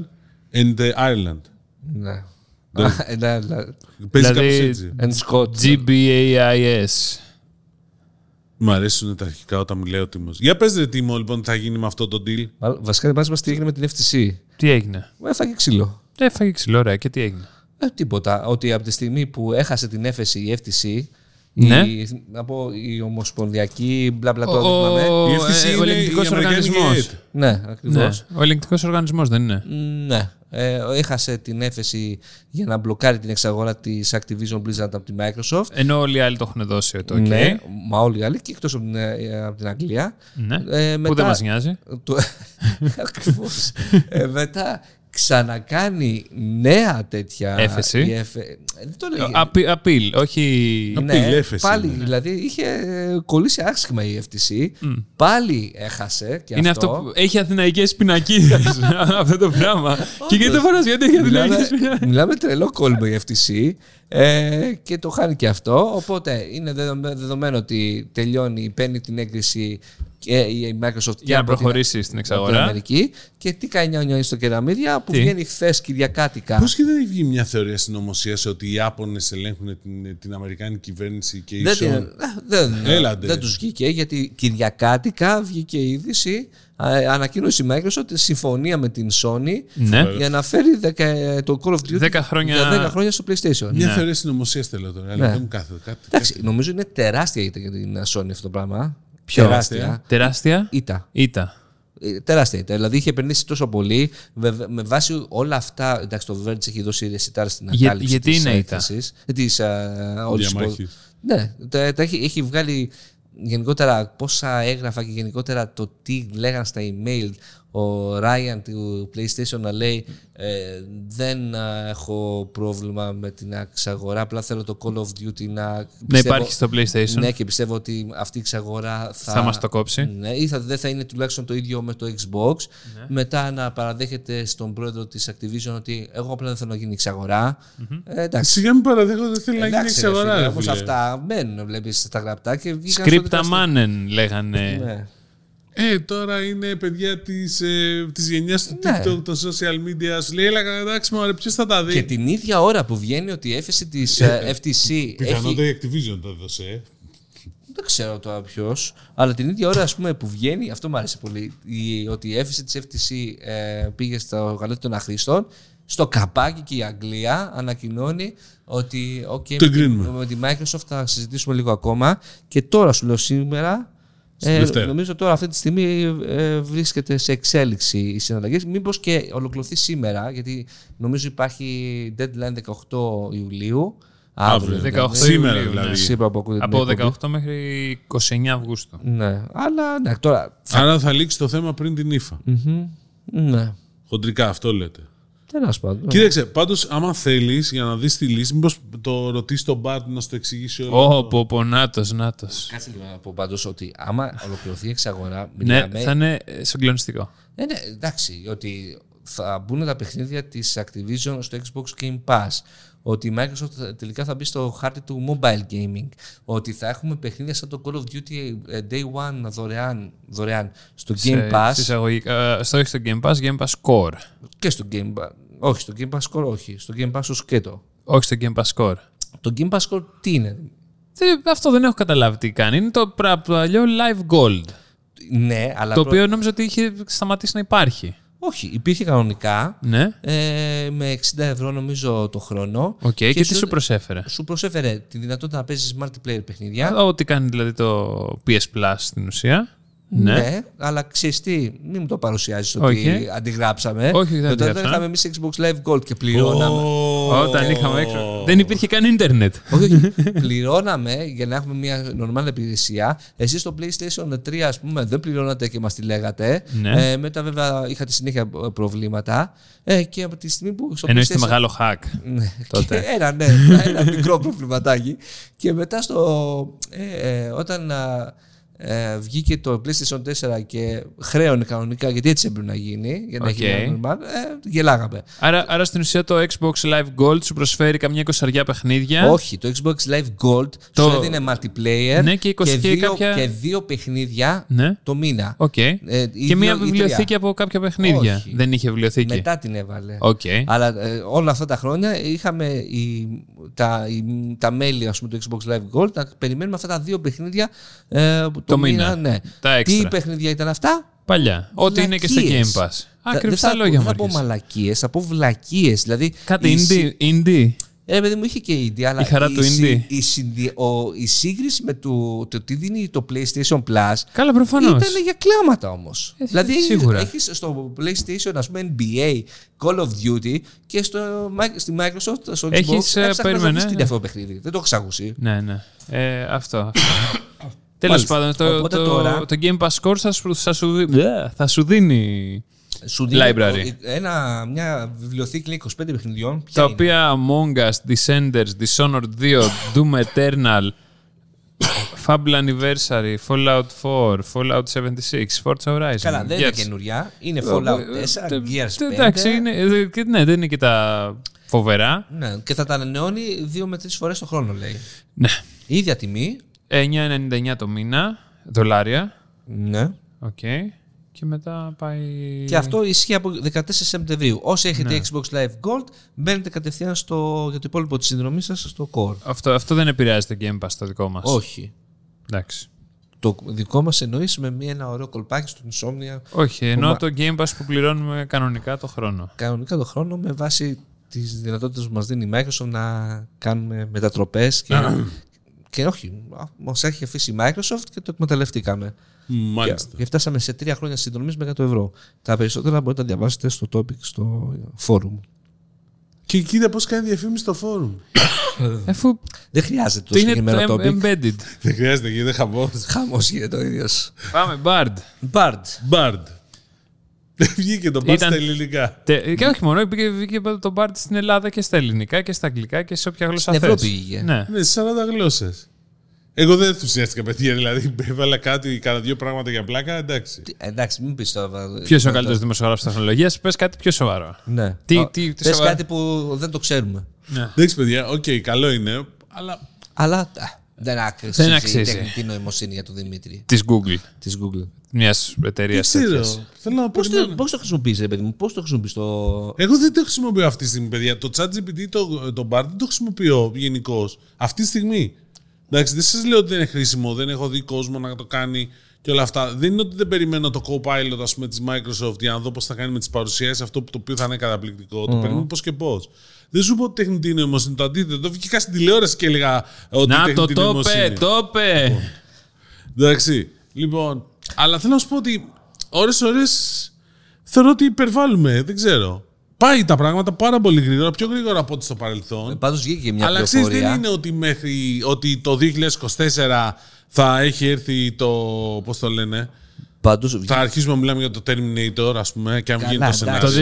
and the Ireland. Ναι. Α, ε, ναι, ναι. Παίζει Δηλαδή- κάπως έτσι. And Scott. GBAIS. Μ' αρέσουν τα αρχικά όταν μιλάει ο Τίμος. Για πες ρε Τίμο λοιπόν τι θα γίνει με αυτό το deal. Μάλλον, Βασικά δεν μας τι έγινε με την FTC. Τι έγινε; Έφαγε ξύλο. Έφαγε ξύλο, ωραία. Και τι έγινε; Ε, τίποτα. Ότι από τη στιγμή που έχασε την έφεση η FTC, Ναι. η, να πω, η Ομοσπονδιακή, μπλα μπλα Ο, το θυμάμαι. Η ο, FTC ε, ο είναι ελεγκτικός η Αμερικάνικη οργανισμός. ΕΕΤ. Ναι, ακριβώς. Ναι. Ο ελεγκτικό οργανισμός δεν είναι. Ναι. Ε, έχασε την έφεση για να μπλοκάρει την εξαγορά της Activision Blizzard από τη Microsoft. Ενώ όλοι οι άλλοι το έχουν δώσει το OK. Ναι, μα όλοι οι άλλοι και εκτός από την, ε, από την Αγγλία. Ναι. Ε, Που μετά- δεν μας νοιάζει. Το... Ακριβώς. ε, μετά ξανακάνει νέα τέτοια Έφεση. η εφε- ε, Δεν το λέγει. Απει- Απειλ, όχι. Απειλ, έφεση πάλι, είναι. δηλαδή είχε ε, κολλήσει άσχημα η FTC. Πάλι έχασε και Είναι αυτό που έχει αθηναϊκές πινακίδες αυτό το πράγμα. και γιατί το φορά γιατί έχει Μιλάμε, αθηναϊκές πινακίδες; μιλάμε τρελό κόλμο η FTC ε, και το χάνει και αυτό. Οπότε είναι δεδομέ- δεδομένο ότι τελειώνει, παίρνει την έγκριση και η Microsoft και Για να από την- προχωρήσει στην από την εξαγορά. Αμερική. Και τι κάνει νιάου στο κεραμίδια που Τι; βγαίνει χθες Κυριακάτικα. Πώς και δεν έχει βγει μια θεωρία συνωμοσία ότι οι Ιάπωνες ελέγχουν την, την Αμερικάνικη κυβέρνηση και η Δεν, Sony. την- δεν, Έλαντε. δεν τους βγήκε γιατί Κυριακάτικα βγήκε η είδηση ε, ανακοίνωσε η Microsoft συμφωνία με την Sony Ναι. για να φέρει δεκα- το Call of Duty 10 χρόνια- για 10 χρόνια στο PlayStation. Μια Ναι. θεωρία συνωμοσίας θέλω τώρα. Αλλά Ναι. δεν μου κάθεται κάτι. Εντάξει, νομίζω είναι τεράστια ήττα για την Sony αυτό το πράγμα. Ποιο; Τεράστια. Τεράστια Ήττα. ήττα. Ε, Τεράστια ήττα. Δηλαδή είχε επενδύσει τόσο πολύ. Με, με βάση όλα αυτά. Εντάξει, το Verge έχει δώσει ρεσιτάρ στην Για- ανάλυση γιατί της είναι ήττα; έκθεσης, ε, της, ε, όλης της Διαμάχης. πο- Ναι, τα, τα έχει, έχει βγάλει γενικότερα πόσα έγραφα και γενικότερα το τι λέγαν στα email ο Ryan του PlayStation να λέει ε, δεν α, έχω πρόβλημα με την εξαγορά, απλά θέλω το Call of Duty να... Να πιστεύω- υπάρχει στο PlayStation. Ναι, και πιστεύω ότι αυτή η εξαγορά θα, Θα μας το κόψει. Ναι, ή θα, δεν θα είναι τουλάχιστον το ίδιο με το Xbox. Ναι. Μετά να παραδέχεται στον πρόεδρο της Activision ότι εγώ απλά δεν θέλω να γίνει εξαγορά. Ε, εντάξει. Σιγά μην παραδέχω, δεν θέλει να γίνει Εντάξει, ρε εξαγορά. φίλε, ρε όμως φίλε. αυτά μένουν, βλέπεις, στα γραπτά και βγήκαν στο Σκρίπτα δικαστήριο. μάνεν λέγανε. Ναι. Ε, τώρα είναι παιδιά της, ε, της γενιάς του Ναι. TikTok, των social media. Σου λέει, έλα εντάξει μωρέ, ποιος θα τα δει; Και την ίδια ώρα που βγαίνει ότι η έφεση της ε, FTC έχει... Πιθανότατα η Activision το έδωσε. ε. Δεν ξέρω τώρα ποιος, αλλά την ίδια ώρα ας πούμε, που βγαίνει, αυτό μου άρεσε πολύ, η, ότι η έφεση της FTC ε, πήγε στο γαλέτι των αχρήστων, στο καπάκι και η Αγγλία ανακοινώνει ότι okay, Το με, τη, εγκρίνουμε. με τη Microsoft θα συζητήσουμε λίγο ακόμα και τώρα σου λέω σήμερα, Στην ε, Δευτέρα. νομίζω τώρα αυτή τη στιγμή ε, βρίσκεται σε εξέλιξη οι συναλλαγές, μήπως και ολοκληρωθεί σήμερα, γιατί νομίζω υπάρχει deadline 18 Ιουλίου, Αύριο. δηλαδή. 18 Σήμερα Ιουλίου, δηλαδή. ναι. Σήμερα που ακούτε την Από εκπομπή. 18 μέχρι 29 Αυγούστου. Ναι, αλλά ναι, τώρα. Άρα θα λήξει το θέμα πριν την ύφα. Μμμ, Ναι, Χοντρικά αυτό λέτε. Τέλος πάντων. Κοίταξε, πάντως, άμα θέλεις για να δεις τη λύση, μήπως το ρωτήσεις τον Μπάρτ να σου το εξηγήσει όλο. Ω, πω, πω, νάτος, νάτος. Κάτσε λίγο να πω πάντως ότι άμα ολοκληρωθεί η εξαγορά. Ναι, μιλάμε- θα είναι ε, συγκλονιστικό. Ναι, ναι, εντάξει, ότι θα μπουν τα παιχνίδια της Activision στο Xbox Game Pass. Ότι η Microsoft τελικά θα μπει στο χάρτη του mobile gaming. Ότι θα έχουμε παιχνίδια σαν το Call of Duty ε, Day One δωρεάν, δωρεάν στο Game Σε- Pass. στις εισαγωγικά- ε, στο όχι στο Game Pass, Game Pass Core. Και στο Game Pass. Όχι, στο Game Pass Core όχι. Στο Game Pass το σκέτο. Όχι στο Game Pass Core. Το Game Pass Core τι είναι; Δεν- Αυτό δεν έχω καταλάβει τι κάνει. Είναι το πρα- παλιό Live Gold. Ναι, αλλά. το προ- οποίο νόμιζα ότι είχε σταματήσει να υπάρχει. Όχι, υπήρχε κανονικά. Ναι. Ε, με 60 ευρώ νομίζω το χρόνο. Οκ. Και, τι σου- σου προσέφερε; Σου προσέφερε τη δυνατότητα να παίζεις multiplayer παιχνίδια. Ό,τι κάνει δηλαδή το PS Plus στην ουσία. Ναι. αλλά ξέρεις τι, μην μου το παρουσιάζει ότι Οκ. αντιγράψαμε. Όχι, δεν Όταν αντιγράψαμε. είχαμε εμείς Xbox Live Gold και πληρώναμε. Όταν είχαμε έξω. Δεν υπήρχε καν ίντερνετ. όχι, όχι. πληρώναμε για να έχουμε μια νορμάλ υπηρεσία. Εσείς στο PlayStation 3, ας πούμε, δεν πληρώνατε και μας τη λέγατε. Ναι. Ε, μετά, βέβαια, είχατε συνέχεια προβλήματα. Ε, και από τη στιγμή που. Στο Εννοείς το PlayStation μεγάλο hack. Ναι, τότε. και ένα, ναι, ένα μικρό προβληματάκι. Και μετά στο, ε, ε, όταν α, ε, βγήκε το PlayStation 4 και χρέωνε κανονικά, γιατί έτσι έπρεπε να γίνει, για να Οκ. έχει normal, ε, γελάγαμε. Άρα, άρα στην ουσία το Xbox Live Gold σου προσφέρει καμιά εικοσαριά παιχνίδια. Όχι, το Xbox Live Gold Το- σου έδινε multiplayer Ναι, και 20 και δύο, κάποια- και δύο παιχνίδια Ναι. το μήνα. Οκ. Ε, ή και μία δύο ή βιβλιοθήκη τρία. από κάποια παιχνίδια. Όχι. Δεν είχε βιβλιοθήκη. Μετά την έβαλε. Οκ. Αλλά ε, όλα αυτά τα χρόνια είχαμε η, τα, η, τα μέλη ας πούμε, του Xbox Live Gold να περιμένουμε αυτά τα δύο παιχνίδια ε, το, Το μήνα. Ναι. Τα Τι έξτρα. παιχνίδια ήταν αυτά; Παλιά. Ό,τι είναι και στο Βλακίες. Game Pass. Τα- Ακριβώς δεν τα θα- λόγια Δεν μου. θα πω έρχεσαι. μαλακίες, θα πω βλακίες. Δηλαδή, Κάτι η indie. συ- indie. Ε, παιδί μου είχε και indie, αλλά Η χαρά του συ- indie. η, συνδυ- ο- η σύγκριση με το, το τι δίνει το PlayStation Plus Καλά, προφανώς. ήταν για κλάματα όμως. Ε, δηλαδή σίγουρα. έχεις στο PlayStation ας πούμε NBA, Call of Duty και στο, Mi- στη Microsoft, στο Xbox. Έχεις, ε, έψαχνα να περίμενε, βρεις τι ναι. είναι αυτό το παιχνίδι. Δεν το έχω ακούσει. Ναι, ναι. Ε, αυτό. αυτό. Τέλος Μάλιστα. πάντων, το, Οπότε το, τώρα- το Game Pass Core θα σου, θα σου, δι- Μπλε, θα σου δίνει Σου δίνει Library. το- ένα, μια βιβλιοθήκη λέει, 25 παιχνιδιών. Ποια τα είναι; οποία Among Us, Descenders, Dishonored 2, Doom Eternal, Fable Anniversary, Fallout 4, Fallout 76, Forza Horizon. Καλά, δεν είναι Gears. καινούργια. Είναι Fallout 4, Ε, Gears 5. Εντάξει, είναι, ε, και- ναι, δεν είναι και τα φοβερά. Ναι, και θα τα ανανεώνει δύο με τρεις φορές το χρόνο, λέει. Ναι. Η ίδια τιμή. 9,99 το μήνα, δολάρια. Ναι. Οκ. Και μετά πάει... Και αυτό ισχύει από 14 Σεπτεμβρίου. Όσοι έχετε Ναι. Xbox Live Gold, μπαίνετε κατευθείαν στο, για το υπόλοιπο της συνδρομής σας στο Core. Αυτό, αυτό δεν επηρεάζει το Game Pass το δικό μας. Όχι. Εντάξει. Το δικό μας εννοείς με μία, ένα ωραίο κολπάκι στο Insomnia Όχι, ενώ μα- το Game Pass που πληρώνουμε κανονικά το χρόνο. κανονικά το χρόνο με βάση τις δυνατότητες που μας δίνει η Microsoft να κάνουμε μετατροπές και, και όχι. Μας έχει αφήσει η Microsoft και το εκμεταλλευτήκαμε. Μάλιστα. Και φτάσαμε σε τρία χρόνια συνδρομής με 100 ευρώ. Τα περισσότερα μπορείτε να διαβάσετε στο topic, στο forum. Και κοίτα πώς κάνει διαφήμιση στο φόρουμ. Αφού Δεν χρειάζεται το το είναι συγκεκριμένο το topic. em- embedded; Δεν χρειάζεται, γίνεται χαμός. Χαμός γίνεται ο ίδιος. Πάμε, Bard. Bard. Μπαρντ. Δεν βγήκε το Bard Ήταν- στα ελληνικά. Τε- Και όχι μόνο, πήγε, βγήκε το Bard στην Ελλάδα και στα ελληνικά και στα αγγλικά και σε όποια γλώσσα Στην θες. Ευρώπη βγήκε. Ναι. Ναι, σε 40 γλώσσες. Εγώ δεν ενθουσιάστηκα, παιδιά. Δηλαδή, έβαλα κάτι, κάνα δύο πράγματα για πλάκα, εντάξει. Τι- Εντάξει, μην πεις τώρα. Ποιος είναι ο καλύτερος δημοσιογράφος τεχνολογίας, πες κάτι πιο σοβαρό. Ναι. Τι- Α, τι- τι πες σοβαρά. κάτι που δεν το ξέρουμε. Ναι. Εντάξει, παιδιά, οκ, καλό είναι, αλλά Αλλά α, δεν άξιζε Δεν η αξίζει. τεχνητή νοημοσύνη για τον Δημήτρη Της Google. της Google. Μιας εταιρείας δεν τέτοιας. ξέρω. Θέλω να Πώς το, περιμένω. πώς το χρησιμοποιείς, ρε παιδί μου, πώς το χρησιμοποιείς το. Εγώ δεν το χρησιμοποιώ αυτή τη στιγμή, παιδιά. Το ChatGPT, το, το Bard δεν το χρησιμοποιώ γενικώ. Αυτή τη στιγμή. Εντάξει, δεν σας λέω ότι δεν είναι χρήσιμο, δεν έχω δει κόσμο να το κάνει και όλα αυτά. Δεν είναι ότι δεν περιμένω το Copilot ας πούμε, της Microsoft για να δω πώς θα κάνει με τις παρουσιάσεις αυτό που το οποίο θα είναι καταπληκτικό. Το περιμένω πώς και πώς. Δεν σου πω ότι τεχνητή νοημοσύνη το αντίθετο. Βγήκα στην τηλεόραση και έλεγα ότι Να το τεχνητή το νοημοσύνη. είπε, το είπε. Εντάξει. Λοιπόν, αλλά θέλω να σου πω ότι ώρες-ώρες θεωρώ ότι υπερβάλλουμε. Δεν ξέρω. Πάει τα πράγματα πάρα πολύ γρήγορα, πιο γρήγορα από ό,τι στο παρελθόν. Πάντως βγήκε και μια αλλά ξέρεις, πληροφορία. δεν είναι ότι, μέχρι, ότι το 2024 θα έχει έρθει το. Πώς το λένε. Πάντως, Θα αρχίσουμε να μιλάμε για το Terminator, ας πούμε, και αν βγαίνει το εντάξει. σενάριο. Το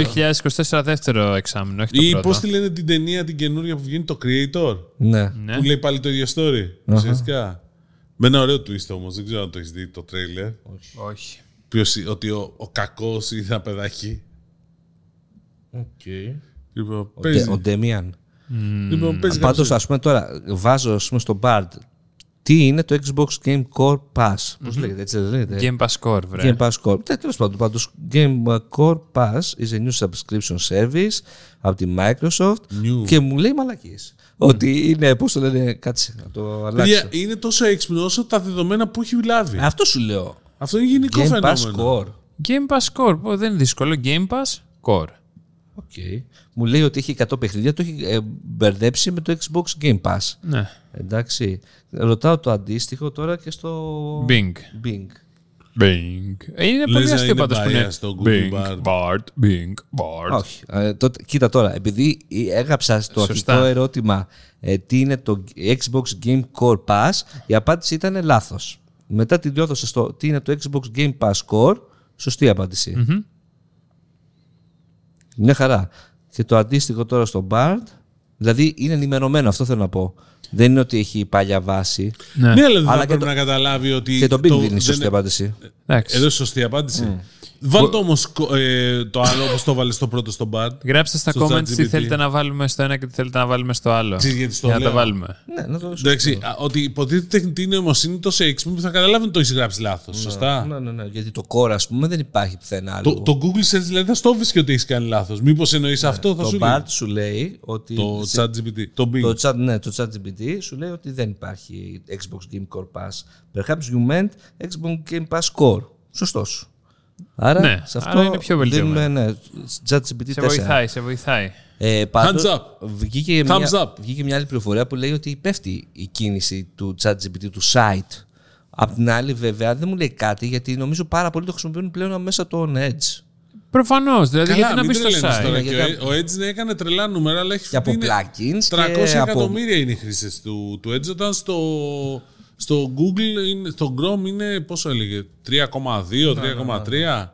2024 δεύτερο εξάμεινο, όχι το Ή πρώτο. πώς τη λένε την ταινία την καινούρια που βγαίνει το Creator; Ναι. Ναι. Που λέει πάλι το ίδιο story. Ουσιαστικά. Με ένα ωραίο twist όμως, δεν ξέρω αν το έχεις δει το τρέιλερ. Όχι. Ποιος, ότι ο, ο κακός είναι ένα παιδάκι. Λοιπόν, Ο, παίζει. Ντε- ο Ντέμιαν. Λοιπόν, παίζει Πάντως, κάποιος- ας πούμε τώρα, βάζω ας πούμε, στο Bard τι είναι το Xbox Game Core Pass. Πώς λέγεται, έτσι δεν λέγεται; Game Pass Core, βρε. Game Pass Core. Τέλος πάντων, πάντως, Game Core Pass is a new subscription service από τη Microsoft New. και μου λέει μαλακίες. Ότι είναι, πώς το λένε, κάτσε να το αλλάξω. Παιδιά, είναι τόσο έξυπνο όσο τα δεδομένα που έχει λάβει. Αυτό σου λέω. Αυτό είναι γενικό Game Pass φαινόμενο. Core. Game Pass Core. Πω, δεν είναι δύσκολο. Game Pass Core. OK. Μου λέει ότι έχει 100 παιχνίδια, το έχει ε, μπερδέψει με το Xbox Game Pass. Ναι. Εντάξει. Ρωτάω το αντίστοιχο τώρα και στο Bing. Bing. Bing. Ε, Είναι Λες πολύ να αστείο είναι πάντως που είναι. biased το Google Bing, Bard. Bard, Bing, Bard. Όχι. Ε, τότε, κοίτα τώρα, επειδή έγραψα στο Σωστά. αρχικό ερώτημα ε, τι είναι το Xbox Game Core Pass, η απάντηση ήταν λάθος. Μετά τη διόρθωσα στο τι είναι το Xbox Game Pass Core, σωστή απάντηση. Μια χαρά. Και το αντίστοιχο τώρα στο Bard, δηλαδή είναι ενημερωμένο, αυτό θέλω να πω. Δεν είναι ότι έχει παλιά βάση. Ναι. Ναι, αλλά δεν Αλλά θα και πρέπει το- να καταλάβει ότι. Και το Bing δίνει δεν σωστή είναι- απάντηση. Εντάξει. Εδώ σωστή απάντηση. Βάλτε όμως το άλλο όπως το βάλες στο πρώτο στο bad. Γράψτε στα στο comments τι ChatGPT. θέλετε να βάλουμε στο ένα και τι θέλετε να βάλουμε στο άλλο. Ξέρεις γιατί στο Για να τα λέω. βάλουμε. Ναι, να το Εντάξει, α, ότι υποτίθεται η τεχνητή νοημοσύνη είναι τόσο έξυπνη που θα καταλάβει ότι το έχεις γράψει λάθος. Σωστά; Ναι, ναι, ναι. Γιατί το Core, ας πούμε, δεν υπάρχει πουθενά άλλο. Το, το Google Search δηλαδή θα στο βρίσκει ότι έχεις κάνει λάθος. Μήπως εννοείς αυτό, θα το σου BART λέει. σου λέει ότι. Το σε- ChatGPT. Το Bing. Το chat, ναι, το ChatGPT σου λέει ότι δεν υπάρχει Xbox Game Core Pass. Perhaps you meant Xbox Game Pass Core. Σωστός. Άρα, Ναι, σε αυτό άρα είναι πιο δίνουμε, βελτιωμένο. ναι, ChatGPT 4. Σε βοηθάει, σε βοηθάει. Ε, πάντως, Hands up. Βγήκε, Thumbs μια, up. βγήκε μια άλλη πληροφορία που λέει ότι πέφτει η κίνηση του ChatGPT του site. Απ' την άλλη, βέβαια, δεν μου λέει κάτι γιατί νομίζω πάρα πολλοί το χρησιμοποιούν πλέον μέσα από το On-Edge. Προφανώς. Δηλαδή, γιατί να μην μπει στο τρελαίνεις site. τώρα. Ναι, και γιατί- ο, ο Edge ναι, έκανε τρελά νούμερα, αλλά έχει Και από είναι plugins 300 και από- εκατομμύρια είναι οι χρήστες του, του Edge, όταν στο, στο Google, είναι, στο Chrome είναι, πόσο έλεγε, 3,2, Ναι, 3,3.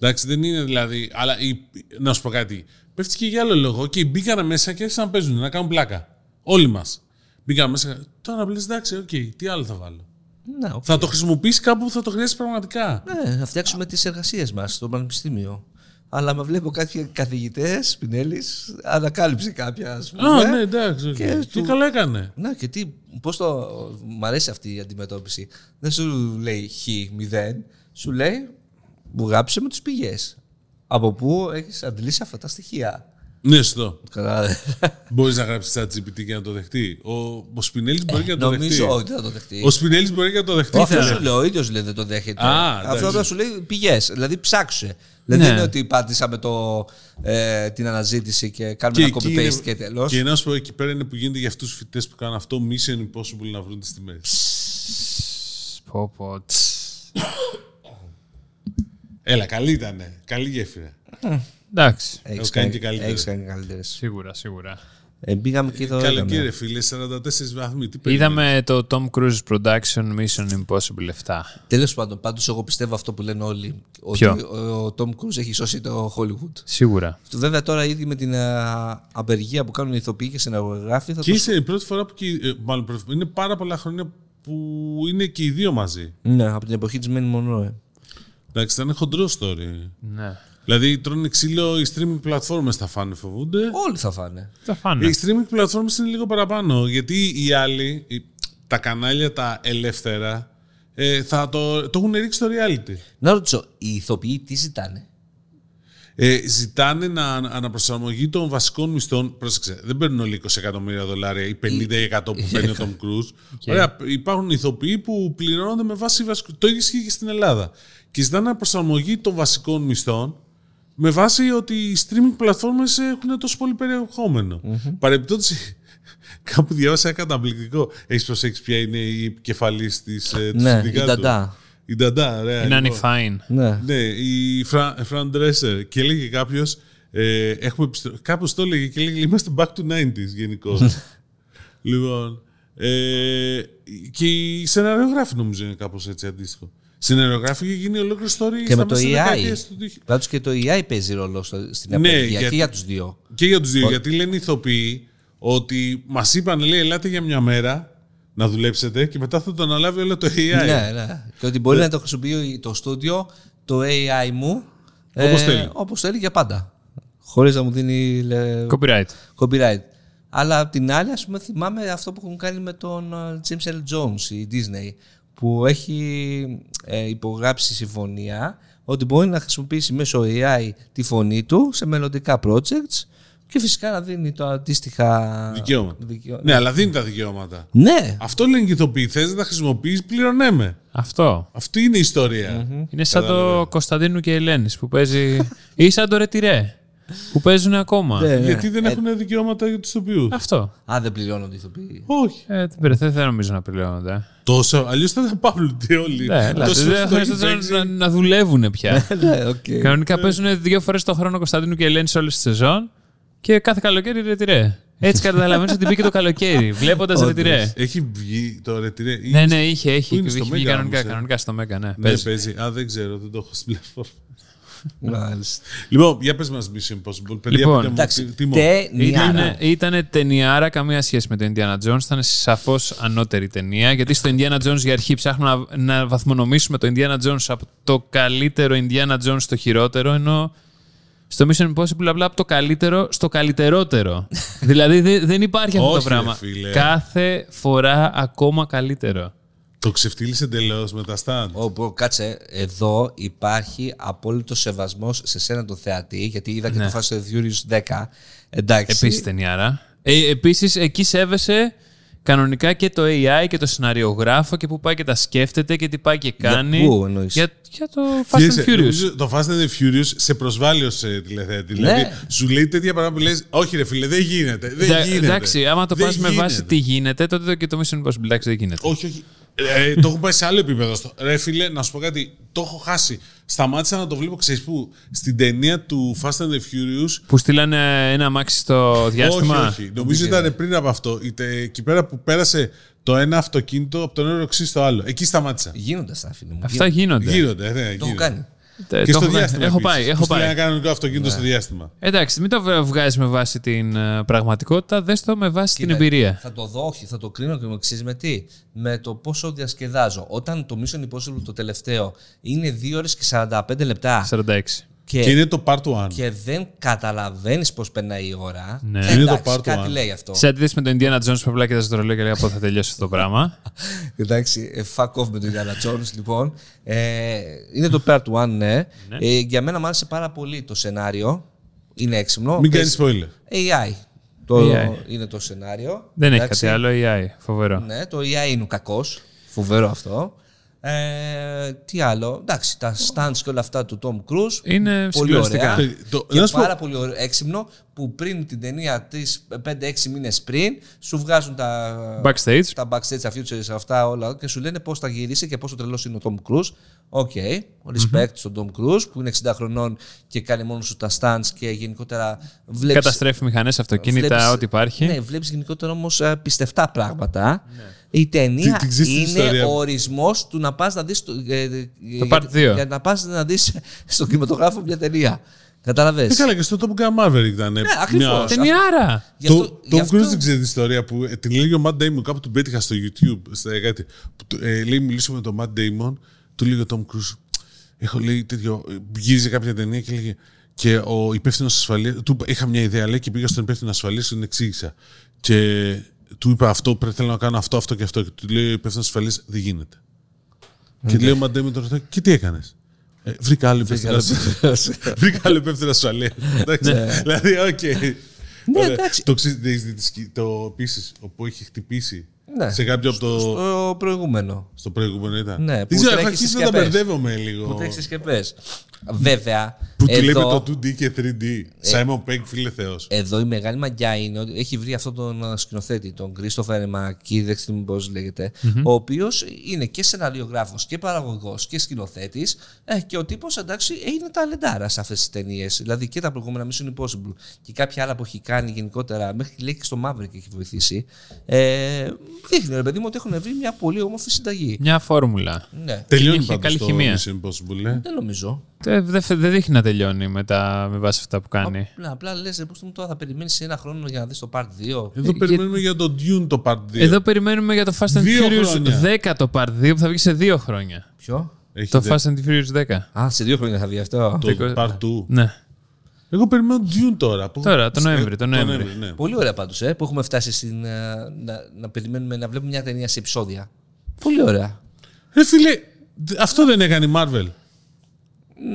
Εντάξει, δεν είναι δηλαδή. Αλλά η, να σου πω κάτι. Πέφτει και για άλλο λόγο. Και μπήκανε μέσα και άρχισαν να παίζουν, να κάνουν πλάκα. Όλοι μας. Μπήκαμε μέσα. Τώρα να λε, εντάξει, οκ, τι άλλο θα βάλω. Ναι, οκ. Θα το χρησιμοποιήσει κάπου που θα το χρειάζεσαι πραγματικά. Ναι, να φτιάξουμε τις εργασίες μας στο πανεπιστήμιο. Αλλά με βλέπω κάποιοι καθηγητές, Σπινέλης, ανακάλυψε κάποια. Ας πούμε. Α, ναι, εντάξει. οκ. Και Τι του- καλά έκανε. Να και τι, πώς το. Μ' αρέσει αυτή η αντιμετώπιση. Δεν σου λέει χ, μηδέν. Σου λέει μου γράψε με τις πηγές. Από πού έχεις αντλήσει αυτά τα στοιχεία. Ναι, σωστό. Κατάλαβε. Μπορείς να γράψεις chat GPT και να το δεχτεί. Ο, ο Σπινέλης μπορεί και να το δεχτεί. Νομίζω ότι θα το δεχτεί. Ο Σπινέλης μπορεί και να το δεχτεί. Αυτό θα σου λέει. λέει, ο ίδιος λέει δεν το δέχεται. Α, Αυτό εντάξει. απλά σου λέει πηγές. Δηλαδή ψάξε. Δηλαδή Ναι. δεν είναι ότι πάτησα με το, ε, την αναζήτηση και κάνουμε ένα εκεί copy-paste είναι- και τέλος. Και να σου πω εκεί πέρα είναι που γίνεται για αυτούς του φοιτητές που κάνουν αυτό mission impossible να βρουν τις τιμές. Πω, πω, τς. Έλα, καλή ήταν. Καλή γέφυρα. Εντάξει. Έχεις Έχω κάνει και καλύτερα. Έχεις κάνει καλύτερες. Σίγουρα, σίγουρα. Ε, πήγαμε και το Καλοκαίρι, είδαμε. ρε φίλε, 44 βαθμοί. Τι περιμένεις; Είδαμε το Tom Cruise Production Mission Impossible 7. Τέλος πάντων, πάντως εγώ πιστεύω αυτό που λένε όλοι. Ποιο; Ότι ο, ο Tom Cruise έχει σώσει το Hollywood. Σίγουρα. Βέβαια τώρα ήδη με την α, απεργία που κάνουν οι ηθοποιοί και σεναριογράφοι θα Και το είσαι η πρώτη φορά που. και- ε, Μάλλον, πρώτη φορά- είναι πάρα πολλά χρόνια που είναι και οι δύο μαζί. Ναι, από την εποχή της Μένι Μονρόε. Εντάξει, ήταν χοντρό story. Ναι. Δηλαδή, τρώνε ξύλο οι streaming πλατφόρμες θα φάνε, φοβούνται. Όλοι θα φάνε. Θα φάνε. Οι streaming πλατφόρμες είναι λίγο παραπάνω. Γιατί οι άλλοι, οι- τα κανάλια τα ελεύθερα, ε, θα το, το έχουν ρίξει στο reality. Να ρωτήσω, οι ηθοποιοί τι ζητάνε; Ε, ζητάνε να αναπροσαρμογή των βασικών μισθών. Πρόσεξε, δεν παίρνουν όλοι 20 εκατομμύρια δολάρια ή 50% που παίρνει ο Tom Cruise. Ωραία, υπάρχουν ηθοποιοί που πληρώνονται με βάση βασικό. Το ίδιο ισχύει και στην Ελλάδα. Και ζητάνε αναπροσαρμογή των βασικών μισθών με βάση ότι οι streaming πλατφόρμες έχουν τόσο πολύ περιεχόμενο. Παρεμπιπτόντως, κάπου διάβασα ένα καταπληκτικό. Έχεις προσέξει ποια είναι η επικεφαλής της Ναι, η συνδικάτου. Νταντά. Η Νταντά, ωραία. Είναι λοιπόν. Nanny Fine. Ναι. Ναι, η Φραν, Φραν Ντρέσερ. Και έλεγε κάποιος. Ε, έχουμε επιστρο... Κάπως το έλεγε και έλεγε είμαστε back to 90s γενικώς. λοιπόν. Ε, και οι σεναριογράφοι νομίζω είναι κάπως έτσι αντίστοιχο. Σεναριογράφοι είχε γίνει ολόκληρη story Και στα με το μέσα AI. δεκαετίες του 2000. Πάντως και το AI παίζει ρόλο στο- στην Ναι, απεργία γιατί- και για τους δύο. Και για τους δύο. Γιατί λένε οι ηθοποιοί ότι μας είπαν, λέει, ελάτε για μια μέρα να δουλέψετε και μετά θα το αναλάβει όλο το AI. Ναι, ναι. Και ότι μπορεί να το χρησιμοποιεί το στούντιο, το AI μου. Όπως θέλει. Όπως θέλει για πάντα. χωρίς να μου δίνει λε, Copyright. copyright. Αλλά απ' την άλλη, ας πούμε, θυμάμαι αυτό που έχουν κάνει με τον ε, James L. Jones, η Disney, που έχει ε, υπογράψει συμφωνία ότι μπορεί να χρησιμοποιήσει μέσω AI τη φωνή του σε μελλοντικά projects και φυσικά να δίνει το αντίστοιχα Δικαιώματα. δικαιώ- Ναι, αλλά δίνει τα δικαιώματα. Ναι. Αυτό λένε και οι ηθοποιοί. Θες να τα χρησιμοποιείς, πλήρωνέ με. Αυτό. Αυτή είναι η ιστορία. Είναι σαν το Κωνσταντίνου και Ελένης που παίζει. ή σαν το Ρετιρέ που παίζουν ακόμα. Ναι, ναι. Γιατί δεν έχουν δικαιώματα για τους ηθοποιούς; Αυτό. Α, δεν πληρώνονται οι ηθοποιοί. Όχι. Ε, δεν πειράζει, δεν θα νομίζω να πληρώνονται. Τόσο. Αλλιώς θα ήταν πάμπλουτοι όλοι. Ναι, δηλαδή, Τόσο δεν στο χρειάζεται παίξει. να, να δουλεύουν πια. ναι, οκ. Κανονικά παίζουν δύο φορές το χρόνο Κωνσταντίνου και Ελένη όλη τη σεζόν και κάθε καλοκαίρι ρετυρέ. Έτσι καταλαβαίνεις ότι μπήκε το καλοκαίρι, βλέποντας Όντως. ρετυρέ. Έχει βγει το ρετυρέ. ή- Ναι, ναι, είχε, Πού είχε. είναι, στο Είχε βγει Mega κανονικά, όμως, ε; κανονικά στο Μέγκα, ναι. Ναι, παίζει. παίζει. Α, δεν ξέρω, δεν το έχω στην πλατφόρμα. Μάλιστα. Λοιπόν, για πες μας Mission Impossible. Παιδιά, Λοιπόν, πείτε μου Εντάξει, τι- τι μου- ταινιάρα. Ήταν ταινιάρα, καμία σχέση με το Indiana Jones. Ήταν σαφώς ανώτερη ταινία. Γιατί στο Indiana Jones για αρχή ψάχνουμε να, να βαθμονομήσουμε το Indiana Jones από το καλύτερο Indiana Jones στο χειρότερο, ενώ στο Mission Impossible απλά από το καλύτερο στο καλύτερότερο. δηλαδή δε- δεν υπάρχει αυτό το Όχι, ρε πράγμα. φίλε. Κάθε φορά ακόμα καλύτερο. Το ξεφτύλισε εντελώς με τα stand. Ω, bro, κάτσε, εδώ υπάρχει απόλυτο σεβασμός σε σένα τον θεατή, γιατί είδα και το Fast and Furious 10. Εντάξει. Επίσης ταινιάρα. Ε, Επίσης εκεί σέβεσαι κανονικά και το AI και το σεναριογράφο και που πάει και τα σκέφτεται και τι πάει και κάνει. πού εννοείς; Για, για το Fast Κοίταξε, and Furious. νομίζω Το Fast and the Furious σε προσβάλλει ως ε, τηλεθέτη. Δηλαδή, σου λέει τέτοια πράγματα που λες, όχι ρε φίλε, δεν γίνεται. Δεν Ντα- γίνεται. Εντάξει, άμα το Δεν πας με βάση γίνεται. τι γίνεται, τότε και το Mission Impossible εντάξει, δεν γίνεται. Όχι, όχι. Ε, το έχω πάει σε άλλο επίπεδο. αυτό. Ρε φίλε, να σου πω κάτι. Το έχω χάσει. Σταμάτησα να το βλέπω, ξέρεις πού, στην ταινία του Fast and the Furious. Που στείλανε ένα αμάξι στο διάστημα; Όχι, όχι. Νομίζω ήταν πριν από αυτό. Είτε εκεί πέρα που πέρασε το ένα αυτοκίνητο από τον ένα οξύ στο άλλο. Εκεί σταμάτησα. Γίνονται αυτά, φίλε μου. Αυτά γίνονται. Γίνονται, ναι, Το έχω γίνονται. κάνει. Ε, Και το στο έχω- διάστημα. Έχω επίσης. πάει, Που έχω στείλανε πάει. ένα κανονικό αυτοκίνητο στο διάστημα. Εντάξει, μην το βγάζεις με βάση την ε, πραγματικότητα, δες το με βάση την Κοίτα, εμπειρία. Θα το δω, όχι, θα το κρίνω και με εξής με τι; Με το πόσο διασκεδάζω. Όταν το Mission Impossible το τελευταίο είναι 2 ώρες και 45 λεπτά 46. Και, Και είναι το part 1. και δεν καταλαβαίνεις πώς περνάει η ώρα. Ναι. ε, Είναι το εντάξει, part κάτι one. λέει αυτό. Σε αντίθεση με τον Indiana Jones που απλά κοίταζε το ρολόι και λέγα πότε θα τελειώσει αυτό το πράγμα. Εντάξει, ε, fuck off με τον Indiana Jones λοιπόν. Ε, είναι το part 1, ναι. Ε, για μένα μου άρεσε πάρα πολύ το σενάριο. Είναι έξυπνο. Μην κάνεις Παίζει- spoiler. AI. Το AI. είναι το σενάριο. Δεν έχει Εντάξει. κάτι άλλο AI. Φοβερό. Ναι, το AI είναι ο κακός. Φοβερό αυτό. Ε, τι άλλο. Εντάξει, τα stunts και όλα αυτά του Tom Cruise. Είναι Πολύ συγκλονιστικά. ωραία. Ε, το- Και να σου πω- πάρα πολύ ωραίο, έξυπνο που πριν την ταινία τη 5-6 μήνες πριν σου βγάζουν τα Backstage. τα backstage, τα futures, αυτά όλα και σου λένε πώς θα γυρίσει και πόσο τρελός είναι ο Tom Cruise. OK, respect στον Tom Cruise που είναι 60 χρονών και κάνει μόνος του τα stunts και γενικότερα βλέπει. Καταστρέφει μηχανές, αυτοκίνητα, ό,τι υπάρχει. Ναι, βλέπεις γενικότερα όμως πιστευτά πράγματα. Η ταινία Τι- την ξέρεις την είναι ιστορία. ο ορισμός του να πας να δεις. Το, ε, ε, part για- δύο. Για να πας να δεις στον κινηματογράφο μια ταινία. Κατάλαβες; Ε, καλά, και στο Top Gun Maverick ήταν. Ναι, ακριβώς. Ταινιάρα! Το Tom Cruise δεν ξέρει την ιστορία που ε, την λέει ο Matt Damon. Κάπου την πέτυχα στο YouTube. στα κάτι, που, του- ε, λέει, μιλήσω με τον Matt Damon. Του λέει ο Tom Cruise. Έχω λέει τέτοιο. ε, Γύριζε κάποια ταινία και λέγε. Και ο υπεύθυνος ασφαλείας. Του είπα- είχα μια ιδέα, λέει, και πήγα στον υπεύθυνο ασφαλείας και τον εξήγησα. Και του είπα αυτό, πρέπει θέλω να κάνω αυτό, αυτό και αυτό. Και του λέει ο υπεύθυνος ασφαλείας, δεν γίνεται. Και λέει ο Matt Damon, τον ρωτάει, και τι έκανες; Ε, βρήκα άλλο υπεύθυνο ασφαλείας. Βρήκα άλλο υπεύθυνο ασφαλείας. Εντάξει, Δηλαδή, οκ. Ναι, Ωραία. εντάξει. Το ξέρεις, έχεις δεις τη σκη- το επίση, όπου είχε χτυπήσει Ναι. σε κάποιο από το. Το προηγούμενο. Στο προηγούμενο ήταν. Ναι, Δεν που ξέρω, έχω τρέχει αρχίσει στις να τα σκεπές. μπερδεύομαι λίγο. Που τρέχει και πες. Βέβαια, Που του λέει με εδώ, το 2D και 3D. Simon Pegg, φίλε Θεός. εδώ η μεγάλη μαγιά είναι ότι έχει βρει αυτόν τον uh, σκηνοθέτη, τον Christopher Μακκί, δεν ξέρω πώς λέγεται, ο οποίος είναι και σεναριογράφος και παραγωγός και σκηνοθέτης. Ε, και ο τύπος εντάξει είναι ταλεντάρας σε αυτές τις ταινίες. Δηλαδή και τα προηγούμενα Mission Impossible και κάποια άλλα που έχει κάνει γενικότερα, μέχρι λέει και στο Maverick έχει βοηθήσει. Ε, δείχνει ρε παιδί μου ότι έχουν βρει μια πολύ όμορφη συνταγή. Μια φόρμουλα. Ναι, Τελειώνει είχε πάντως καλή το χημεία. Mission Impossible, ε. δεν νομίζω. Δεν δε, δεν δείχνει να τελειώνει με, τα, με βάση αυτά που κάνει. Απλά, απλά λες, πώ μου τώρα θα περιμένεις ένα χρόνο για να δεις το Part 2. Εδώ περιμένουμε για το Dune το Part 2. Εδώ περιμένουμε για το Fast and Δύο Furious χρόνια. 10 το Part 2 που θα βγει σε δύο χρόνια. Ποιο; Έχει Το δε- Fast and Furious 10. Α, σε δύο χρόνια θα βγει αυτό. το Part 2. Ναι. Εγώ περιμένω Dune τώρα. που- Τώρα, τον Νοέμβρη, τον Ε, Νοέμβρη. ναι. Πολύ ωραία πάντως, ε, που έχουμε φτάσει στην, ε, να, να περιμένουμε να βλέπουμε μια ταινία σε επεισόδια. Πολύ ωραία. Ρε φίλε, αυτό δεν έκανε η Marvel.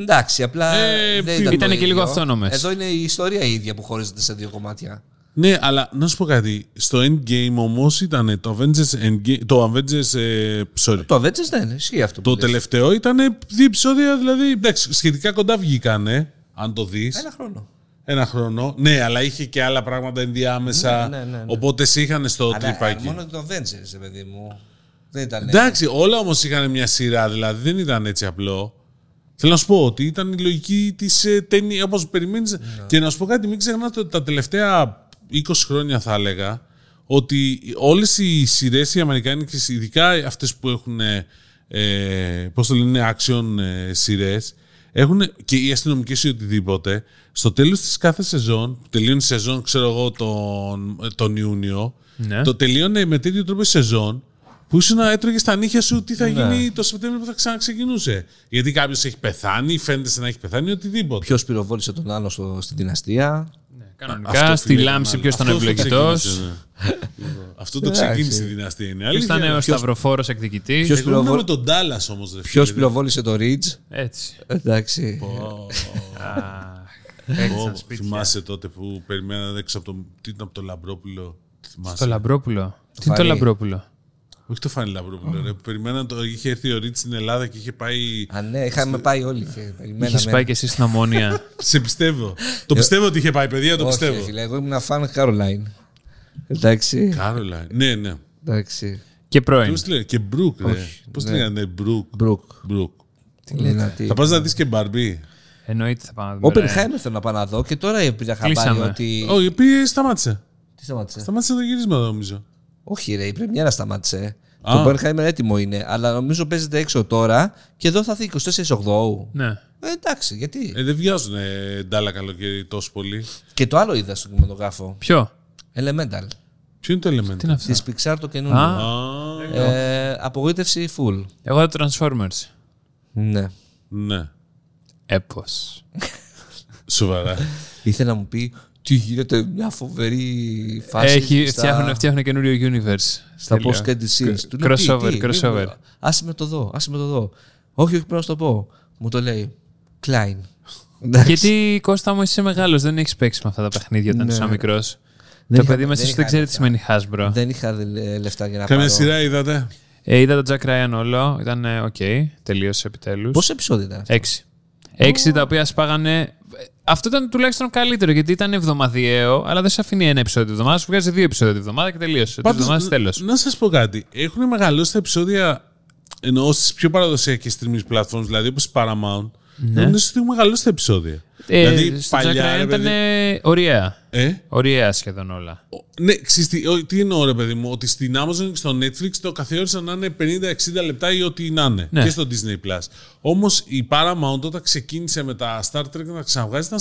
Εντάξει, απλά. Ε, δεν τι- ήταν, Ήτανε το και λίγο ίδιο. αυτόνομες. Εδώ είναι η ιστορία η ίδια που χωρίζεται σε δύο κομμάτια. Ναι, αλλά να σου πω κάτι. Στο Endgame όμως ήταν το Avengers, Endgame, το Avengers ε, sorry. Το Avengers δεν είναι, ισχύει αυτό. Το που λες. τελευταίο ήταν δύο επεισόδια, δηλαδή εντάξει, σχετικά κοντά βγήκανε, αν το δεις. Ένα χρόνο. Ένα χρόνο. Ναι, αλλά είχε και άλλα πράγματα ενδιάμεσα. Ναι, ναι, ναι, ναι. Οπότε σε είχαν στο Αλλά, τρυπάκι. ε, μόνο το Avengers, ρε παιδί μου. Δεν ήταν. Εντάξει, όλα όμως είχαν μια σειρά, δηλαδή δεν ήταν έτσι απλό. Θέλω να σου πω ότι ήταν η λογική της ε, ταινία, όπως περιμένεις. Ναι. Και να σου πω κάτι, μην ξεχνάτε ότι τα τελευταία 20 χρόνια θα έλεγα ότι όλες οι σειρές οι αμερικάνικες, ειδικά αυτές που έχουν. Ε, Πώς το λένε, action ε, σειρές, έχουν και οι αστυνομικέ ή οτιδήποτε, στο τέλος της κάθε σεζόν, που τελείωνε η σεζόν, ξέρω εγώ, τον, τον Ιούνιο, Ναι. το τελείωνε με τέτοιο τρόπο η σεζόν που ήσουν να έτρωγε στα νύχια σου τι θα γίνει το Σεπτέμβριο που θα ξαναξεκινούσε. Γιατί κάποιος έχει πεθάνει, φαίνεται σαν να έχει πεθάνει, οτιδήποτε. Ποιος πυροβόλησε τον άλλο στο, στη δυναστεία; Ναι, Κανονικά, Αυτό, στη φίλε, λάμψη ήταν ποιος ήταν αυτό το ευλογητό. ξεκίνησε, ναι. Αυτό το Εντάξει. ξεκίνησε η δυναστεία. Είναι Ποιος αλήθεια. ήταν ο Ποιος- Σταυροφόρος εκδικητής; Ποιος Εγώ ήμουν πυροβόλ- με τον Ντάλλα όμως. Ποιος πυροβόλησε το Ridge. Έτσι. Εντάξει. Αχ, Έριξαν σπίτια. Θυμάσαι τότε που περιμένατε έξω από το. Τι ήταν από το Λαμπρόπουλο. Θυμάσαι; Το Λαμπρόπουλο. Τι είναι το φανεί. Λαμπρόπουλο; Όχι το Φάνη Λαμπρόπουλο. Ρε. που Περιμέναν το. Είχε έρθει ο Ρίτς στην Ελλάδα και είχε πάει. Α, ναι, είχαμε πάει όλοι και Είχες περιμέναμε. πάει και εσύ στην Αμμόνια. Σε πιστεύω. το πιστεύω ότι είχε πάει, παιδιά, το Όχι, πιστεύω. φίλε, εγώ ήμουν φαν Caroline. Εντάξει. Κάρολα. Ναι, ναι. Εντάξει. και πρώην. Πώς τη λέγανε, και Μπρουκ, ρε. Πώς τη ναι. λέγανε, Μπρουκ. Μπρουκ. Μπρουκ. Δυνατή. Θα πας να δεις και Μπαρμπί. Εννοείται θα πάμε να δούμε. Όπεν ρε. Χάιμερ θέλω να πάω να δω και τώρα πήρα χαμπάρι Κλείσαμε. ότι. Όχι, πήγε, σταμάτησε. Τι σταμάτησε; Σταμάτησε το γύρισμα, νομίζω. Όχι, ρε, η πρεμιέρα σταμάτησε. Α. Το Μπέρχαϊμερ έτοιμο είναι, αλλά νομίζω παίζεται έξω τώρα και εδώ θα έρθει 24 Οκτώου. Ναι. Ε, εντάξει, γιατί; Ε, δεν βιάζουν ντάλα καλοκαίρι τόσο πολύ. Και το άλλο είδα στο κινηματογράφο. Ποιο; Elemental. Ποιο είναι το element. Τι είναι αυτό; Της Pixar το καινούριο. Α, Α, Ε, απογοήτευση full. εγώ το Transformers. Ναι. ναι. Έπος. Σοβαρά. Ήθελε να μου πει τι γίνεται μια φοβερή φάση. Έχει, στα- φτιάχνουν, φτιάχνουν καινούριο universe. Στα Τέλειο. post credit scenes. Του λέω, τι, Crossover, τι, crossover. μη μου- Άσε με το δω, άσε με το δω. Όχι, όχι, πρέπει να σου το πω. Μου το λέει. Klein. Εντάξει. Γιατί Κώστα μου είσαι μεγάλος, δεν έχεις παίξει με αυτά τα παιχνίδια όταν Ναι. ήσουν μικρός. Δεν Το είχα- παιδί μέσα δεν σου δεν είχα ξέρει τι λεφτά. σημαίνει Hasbro. Δεν είχα δε- λεφτά για να Καμιά πάρω. σειρά είδατε; Ε, είδα το Jack Ryan όλο, ήταν ε, οκ, τελείωσε επιτέλους. Πόσα επεισόδια ήταν αυτά; Έξι. Έξι τα οποία σπάγανε. Αυτό ήταν τουλάχιστον καλύτερο γιατί ήταν εβδομαδιαίο, αλλά δεν σε αφήνει ένα επεισόδιο τη εβδομάδα. Σου βγάζει δύο επεισόδια τη εβδομάδα και τελείωσε. Τη Πάντως, εβδομάδα τέλος. Να σας πω κάτι. Έχουν μεγαλώσει τα επεισόδια εννοώ στις πιο παραδοσιακές streaming platforms, δηλαδή όπως Paramount. Ναι. Έχουν έχουν μεγαλώσει τα επεισόδια. Ε, δηλαδή στο Jack παλιά. Ryan ρε, ήταν παιδί, ε, ωραία. ε, Ωραία σχεδόν όλα. ναι, ξέρεις τι, ο- τι εννοώ ρε παιδί μου, ότι στην Amazon και στο Netflix το καθιόρισαν να είναι 50-60 λεπτά ή ό,τι να είναι. Ναι. Και στο Disney Plus. Όμως η Paramount όταν ξεκίνησε με τα Star Trek να ξαναβγάζει ήταν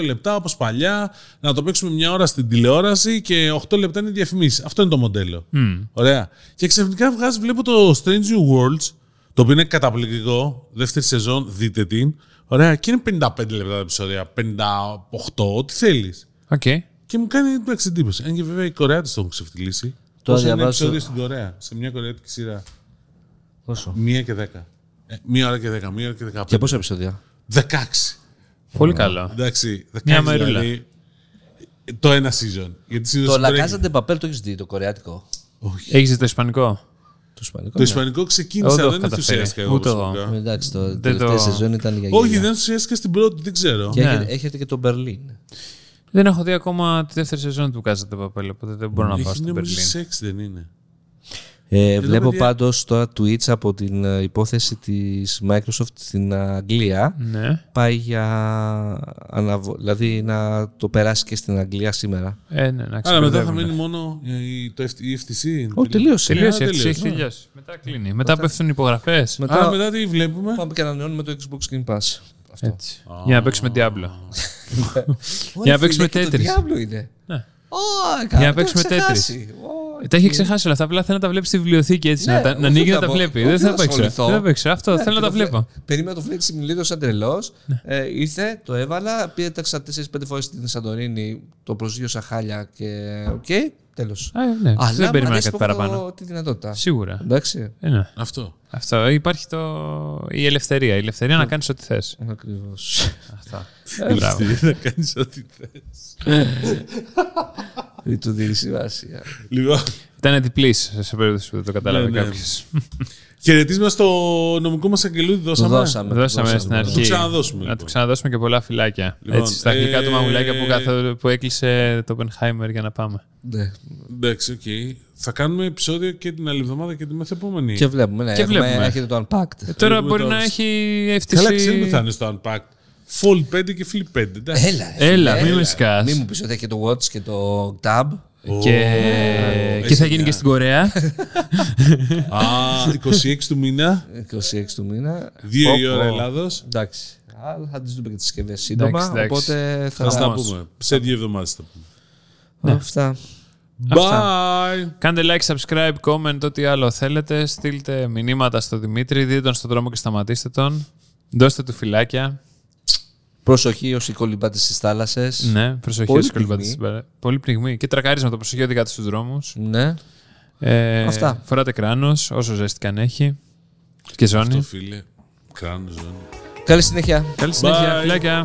42 λεπτά όπως παλιά, να το παίξουμε μια ώρα στην τηλεόραση και 8 λεπτά είναι διαφημίσεις. Αυτό είναι το μοντέλο. Ωραία. Και ξαφνικά βγάζει, βλέπω το Strange New Worlds, το οποίο είναι καταπληκτικό. Δεύτερη σεζόν, δείτε την. Ωραία. Και είναι 55 λεπτά τα επεισόδια. 58, ό,τι θέλεις. Οκ. Και μου κάνει εντάξει εντύπωση. Αν και βέβαια οι Κορεάτες το έχουν ξεφτιλίσει. Τώρα Πόσα είναι διαβάζω- επεισόδια στην Κορέα, σε μια κορεάτικη σειρά; Πόσο; Μία και δέκα. Ε, μία ώρα και δέκα, μία ώρα και δεκαπέντε. Και πόσα επεισόδια; Δεκάξι. Πολύ καλό. Εντάξει, Μια δεκάξι μερούλα. δηλαδή, το ένα season. Γιατί season Το μπορεί- La Casa de Papel το έχεις δει, το κορεάτικο; Όχι. Έχεις το Ισπανικό; Το ισπανικό. Το ναι. ισπανικό ξεκίνησα, Εγώ το δεν έχω καταφέρει. ενθουσιάστηκα εγώ. Ούτε εγώ. προσωπικά. Εντάξει, το Δεν τελευταία το- σεζόν ήταν για Όχι, γέλια. δεν ενθουσιάστηκα στην πρώτη, δεν ξέρω. Και Ναι. έχετε, έχετε και το Μπερλίν. Δεν έχω δει ακόμα τη δεύτερη σεζόν του Κάζα του Παπέλ, οπότε δεν μπορώ να πάω Έχει στην νομίζω Berlin. σεξ, δεν είναι. Ε, βλέπω παιδιά- πάντως τώρα tweets από την ε, υπόθεση της Microsoft στην Αγγλία. Ναι. Πάει για αναβο... δηλαδή να το περάσει και στην Αγγλία σήμερα. Ε, ναι, να Άρα μετά θα ξεπερδεύουνε. μείνει μόνο η, το, F- η FTC. Όχι, τελείωσε. Τελείωσε, Α, η FTC τελείωσε. έχει τελειώσει. Μετά κλείνει. Μετά πέφτουν υπογραφές. Μετά Άρα μετά τι βλέπουμε; πάμε και ανανεώνουμε το Xbox Game Pass. Αυτό. Έτσι. Για να παίξουμε Diablo. Ωραία, Για να παίξουμε φίλε, και Tetris. Το Diablo είναι. Ναι. Ω, Για να το παίξουμε έχω ξεχάσει. Ω, Τα έχει ξεχάσει όλα αυτά. Απλά θέλω να τα βλέπεις στη βιβλιοθήκη έτσι. Ναι, να, τα, όχι να ανοίγει να να τα πω- βλέπει. όχι Δεν θα να παίξω. ασχοληθώ. Δεν θα παίξω. Αυτό Ναι, θέλω να και τα βλέπω. Περίμενα το Flight Simulator σαν τρελός. Ναι. Ε, ήρθε, το έβαλα, πέταξα 4-5 φορές στην Σαντορίνη, το προσγείωσα χάλια και. Οκ, τέλος. Α, ναι, Αλλά δεν μου περίμενα αρέσει κάτι που έχω παραπάνω. το- τη δυνατότητα. Σίγουρα. Εντάξει. Ε, ναι. Αυτό. Αυτό. Υπάρχει το... η ελευθερία. Η ελευθερία να κάνεις ό,τι θες. Ακριβώς. Αυτά. Ε, Μπράβο. να κάνεις ό,τι θες. Η του δίνει σημασία. Λοιπόν, Ήταν διπλής σε περίπτωση που δεν το κατάλαβε Ναι, ναι. κάποιος. χαιρετίσματα στο νομικό μας αγγελούδι. Το Δώσαμε. δώσαμε. Δώσαμε το στην δώσαμε. αρχή. το ξαναδώσουμε, Να λοιπόν. του ξαναδώσουμε και πολλά φιλάκια. Λοιπόν, Έτσι, στα γλυκά του ε, μαγουλάκια που, καθο- που έκλεισε το Oppenheimer για να πάμε. Ναι. Εντάξει, οκ. Θα κάνουμε επεισόδιο και την άλλη εβδομάδα και τη μεθεπόμενη. Και βλέπουμε. Ναι, Και έχουμε- βλέπουμε. Έχετε το Unpacked. Ε, τώρα Βλέπουμε μπορεί το- να έχει Καλά, ξέρουμε FTC. θα είναι στο Unpacked. Fold 5 και Flip 5. εντάξει. Έλα, ρε, Έλα, φίλε, μην με σκάς. Μην μου πεις ότι έχει και το Watch και το Tab. Και, και θα εσύ γίνει μια. και στην Κορέα. Α, 26 του μήνα, 26 του μήνα. 2 η Πω, ώρα πω. Ελλάδος. Εντάξει. Αλλά θα τις δούμε και τις συσκευές σύντομα. Εντάξει, εντάξει. Οπότε θα Θα στα Όμως. πούμε. Σε δύο εβδομάδες θα πούμε. Αυτά. Bye! Κάντε like, subscribe, comment, ό,τι άλλο θέλετε. Στείλτε μηνύματα στο Δημήτρη, δείτε τον στον δρόμο και σταματήστε τον. Δώστε του φυλάκια. Προσοχή όσοι κολυμπάτες στι θάλασσε. Ναι, προσοχή Πολύ όσοι κολυμπάτες πυγμή. στην παρέ- Πολύ πνιγμή. Και τρακάρισμα το προσοχή οδηγάτε στους δρόμους. Ναι. Ε, Αυτά. Φοράτε κράνος, όσο ζέστη καν έχει. Και ζώνη. Το φίλε. Κράνος ζώνη. Καλή συνέχεια. Καλή συνέχεια, Bye. φυλάκια.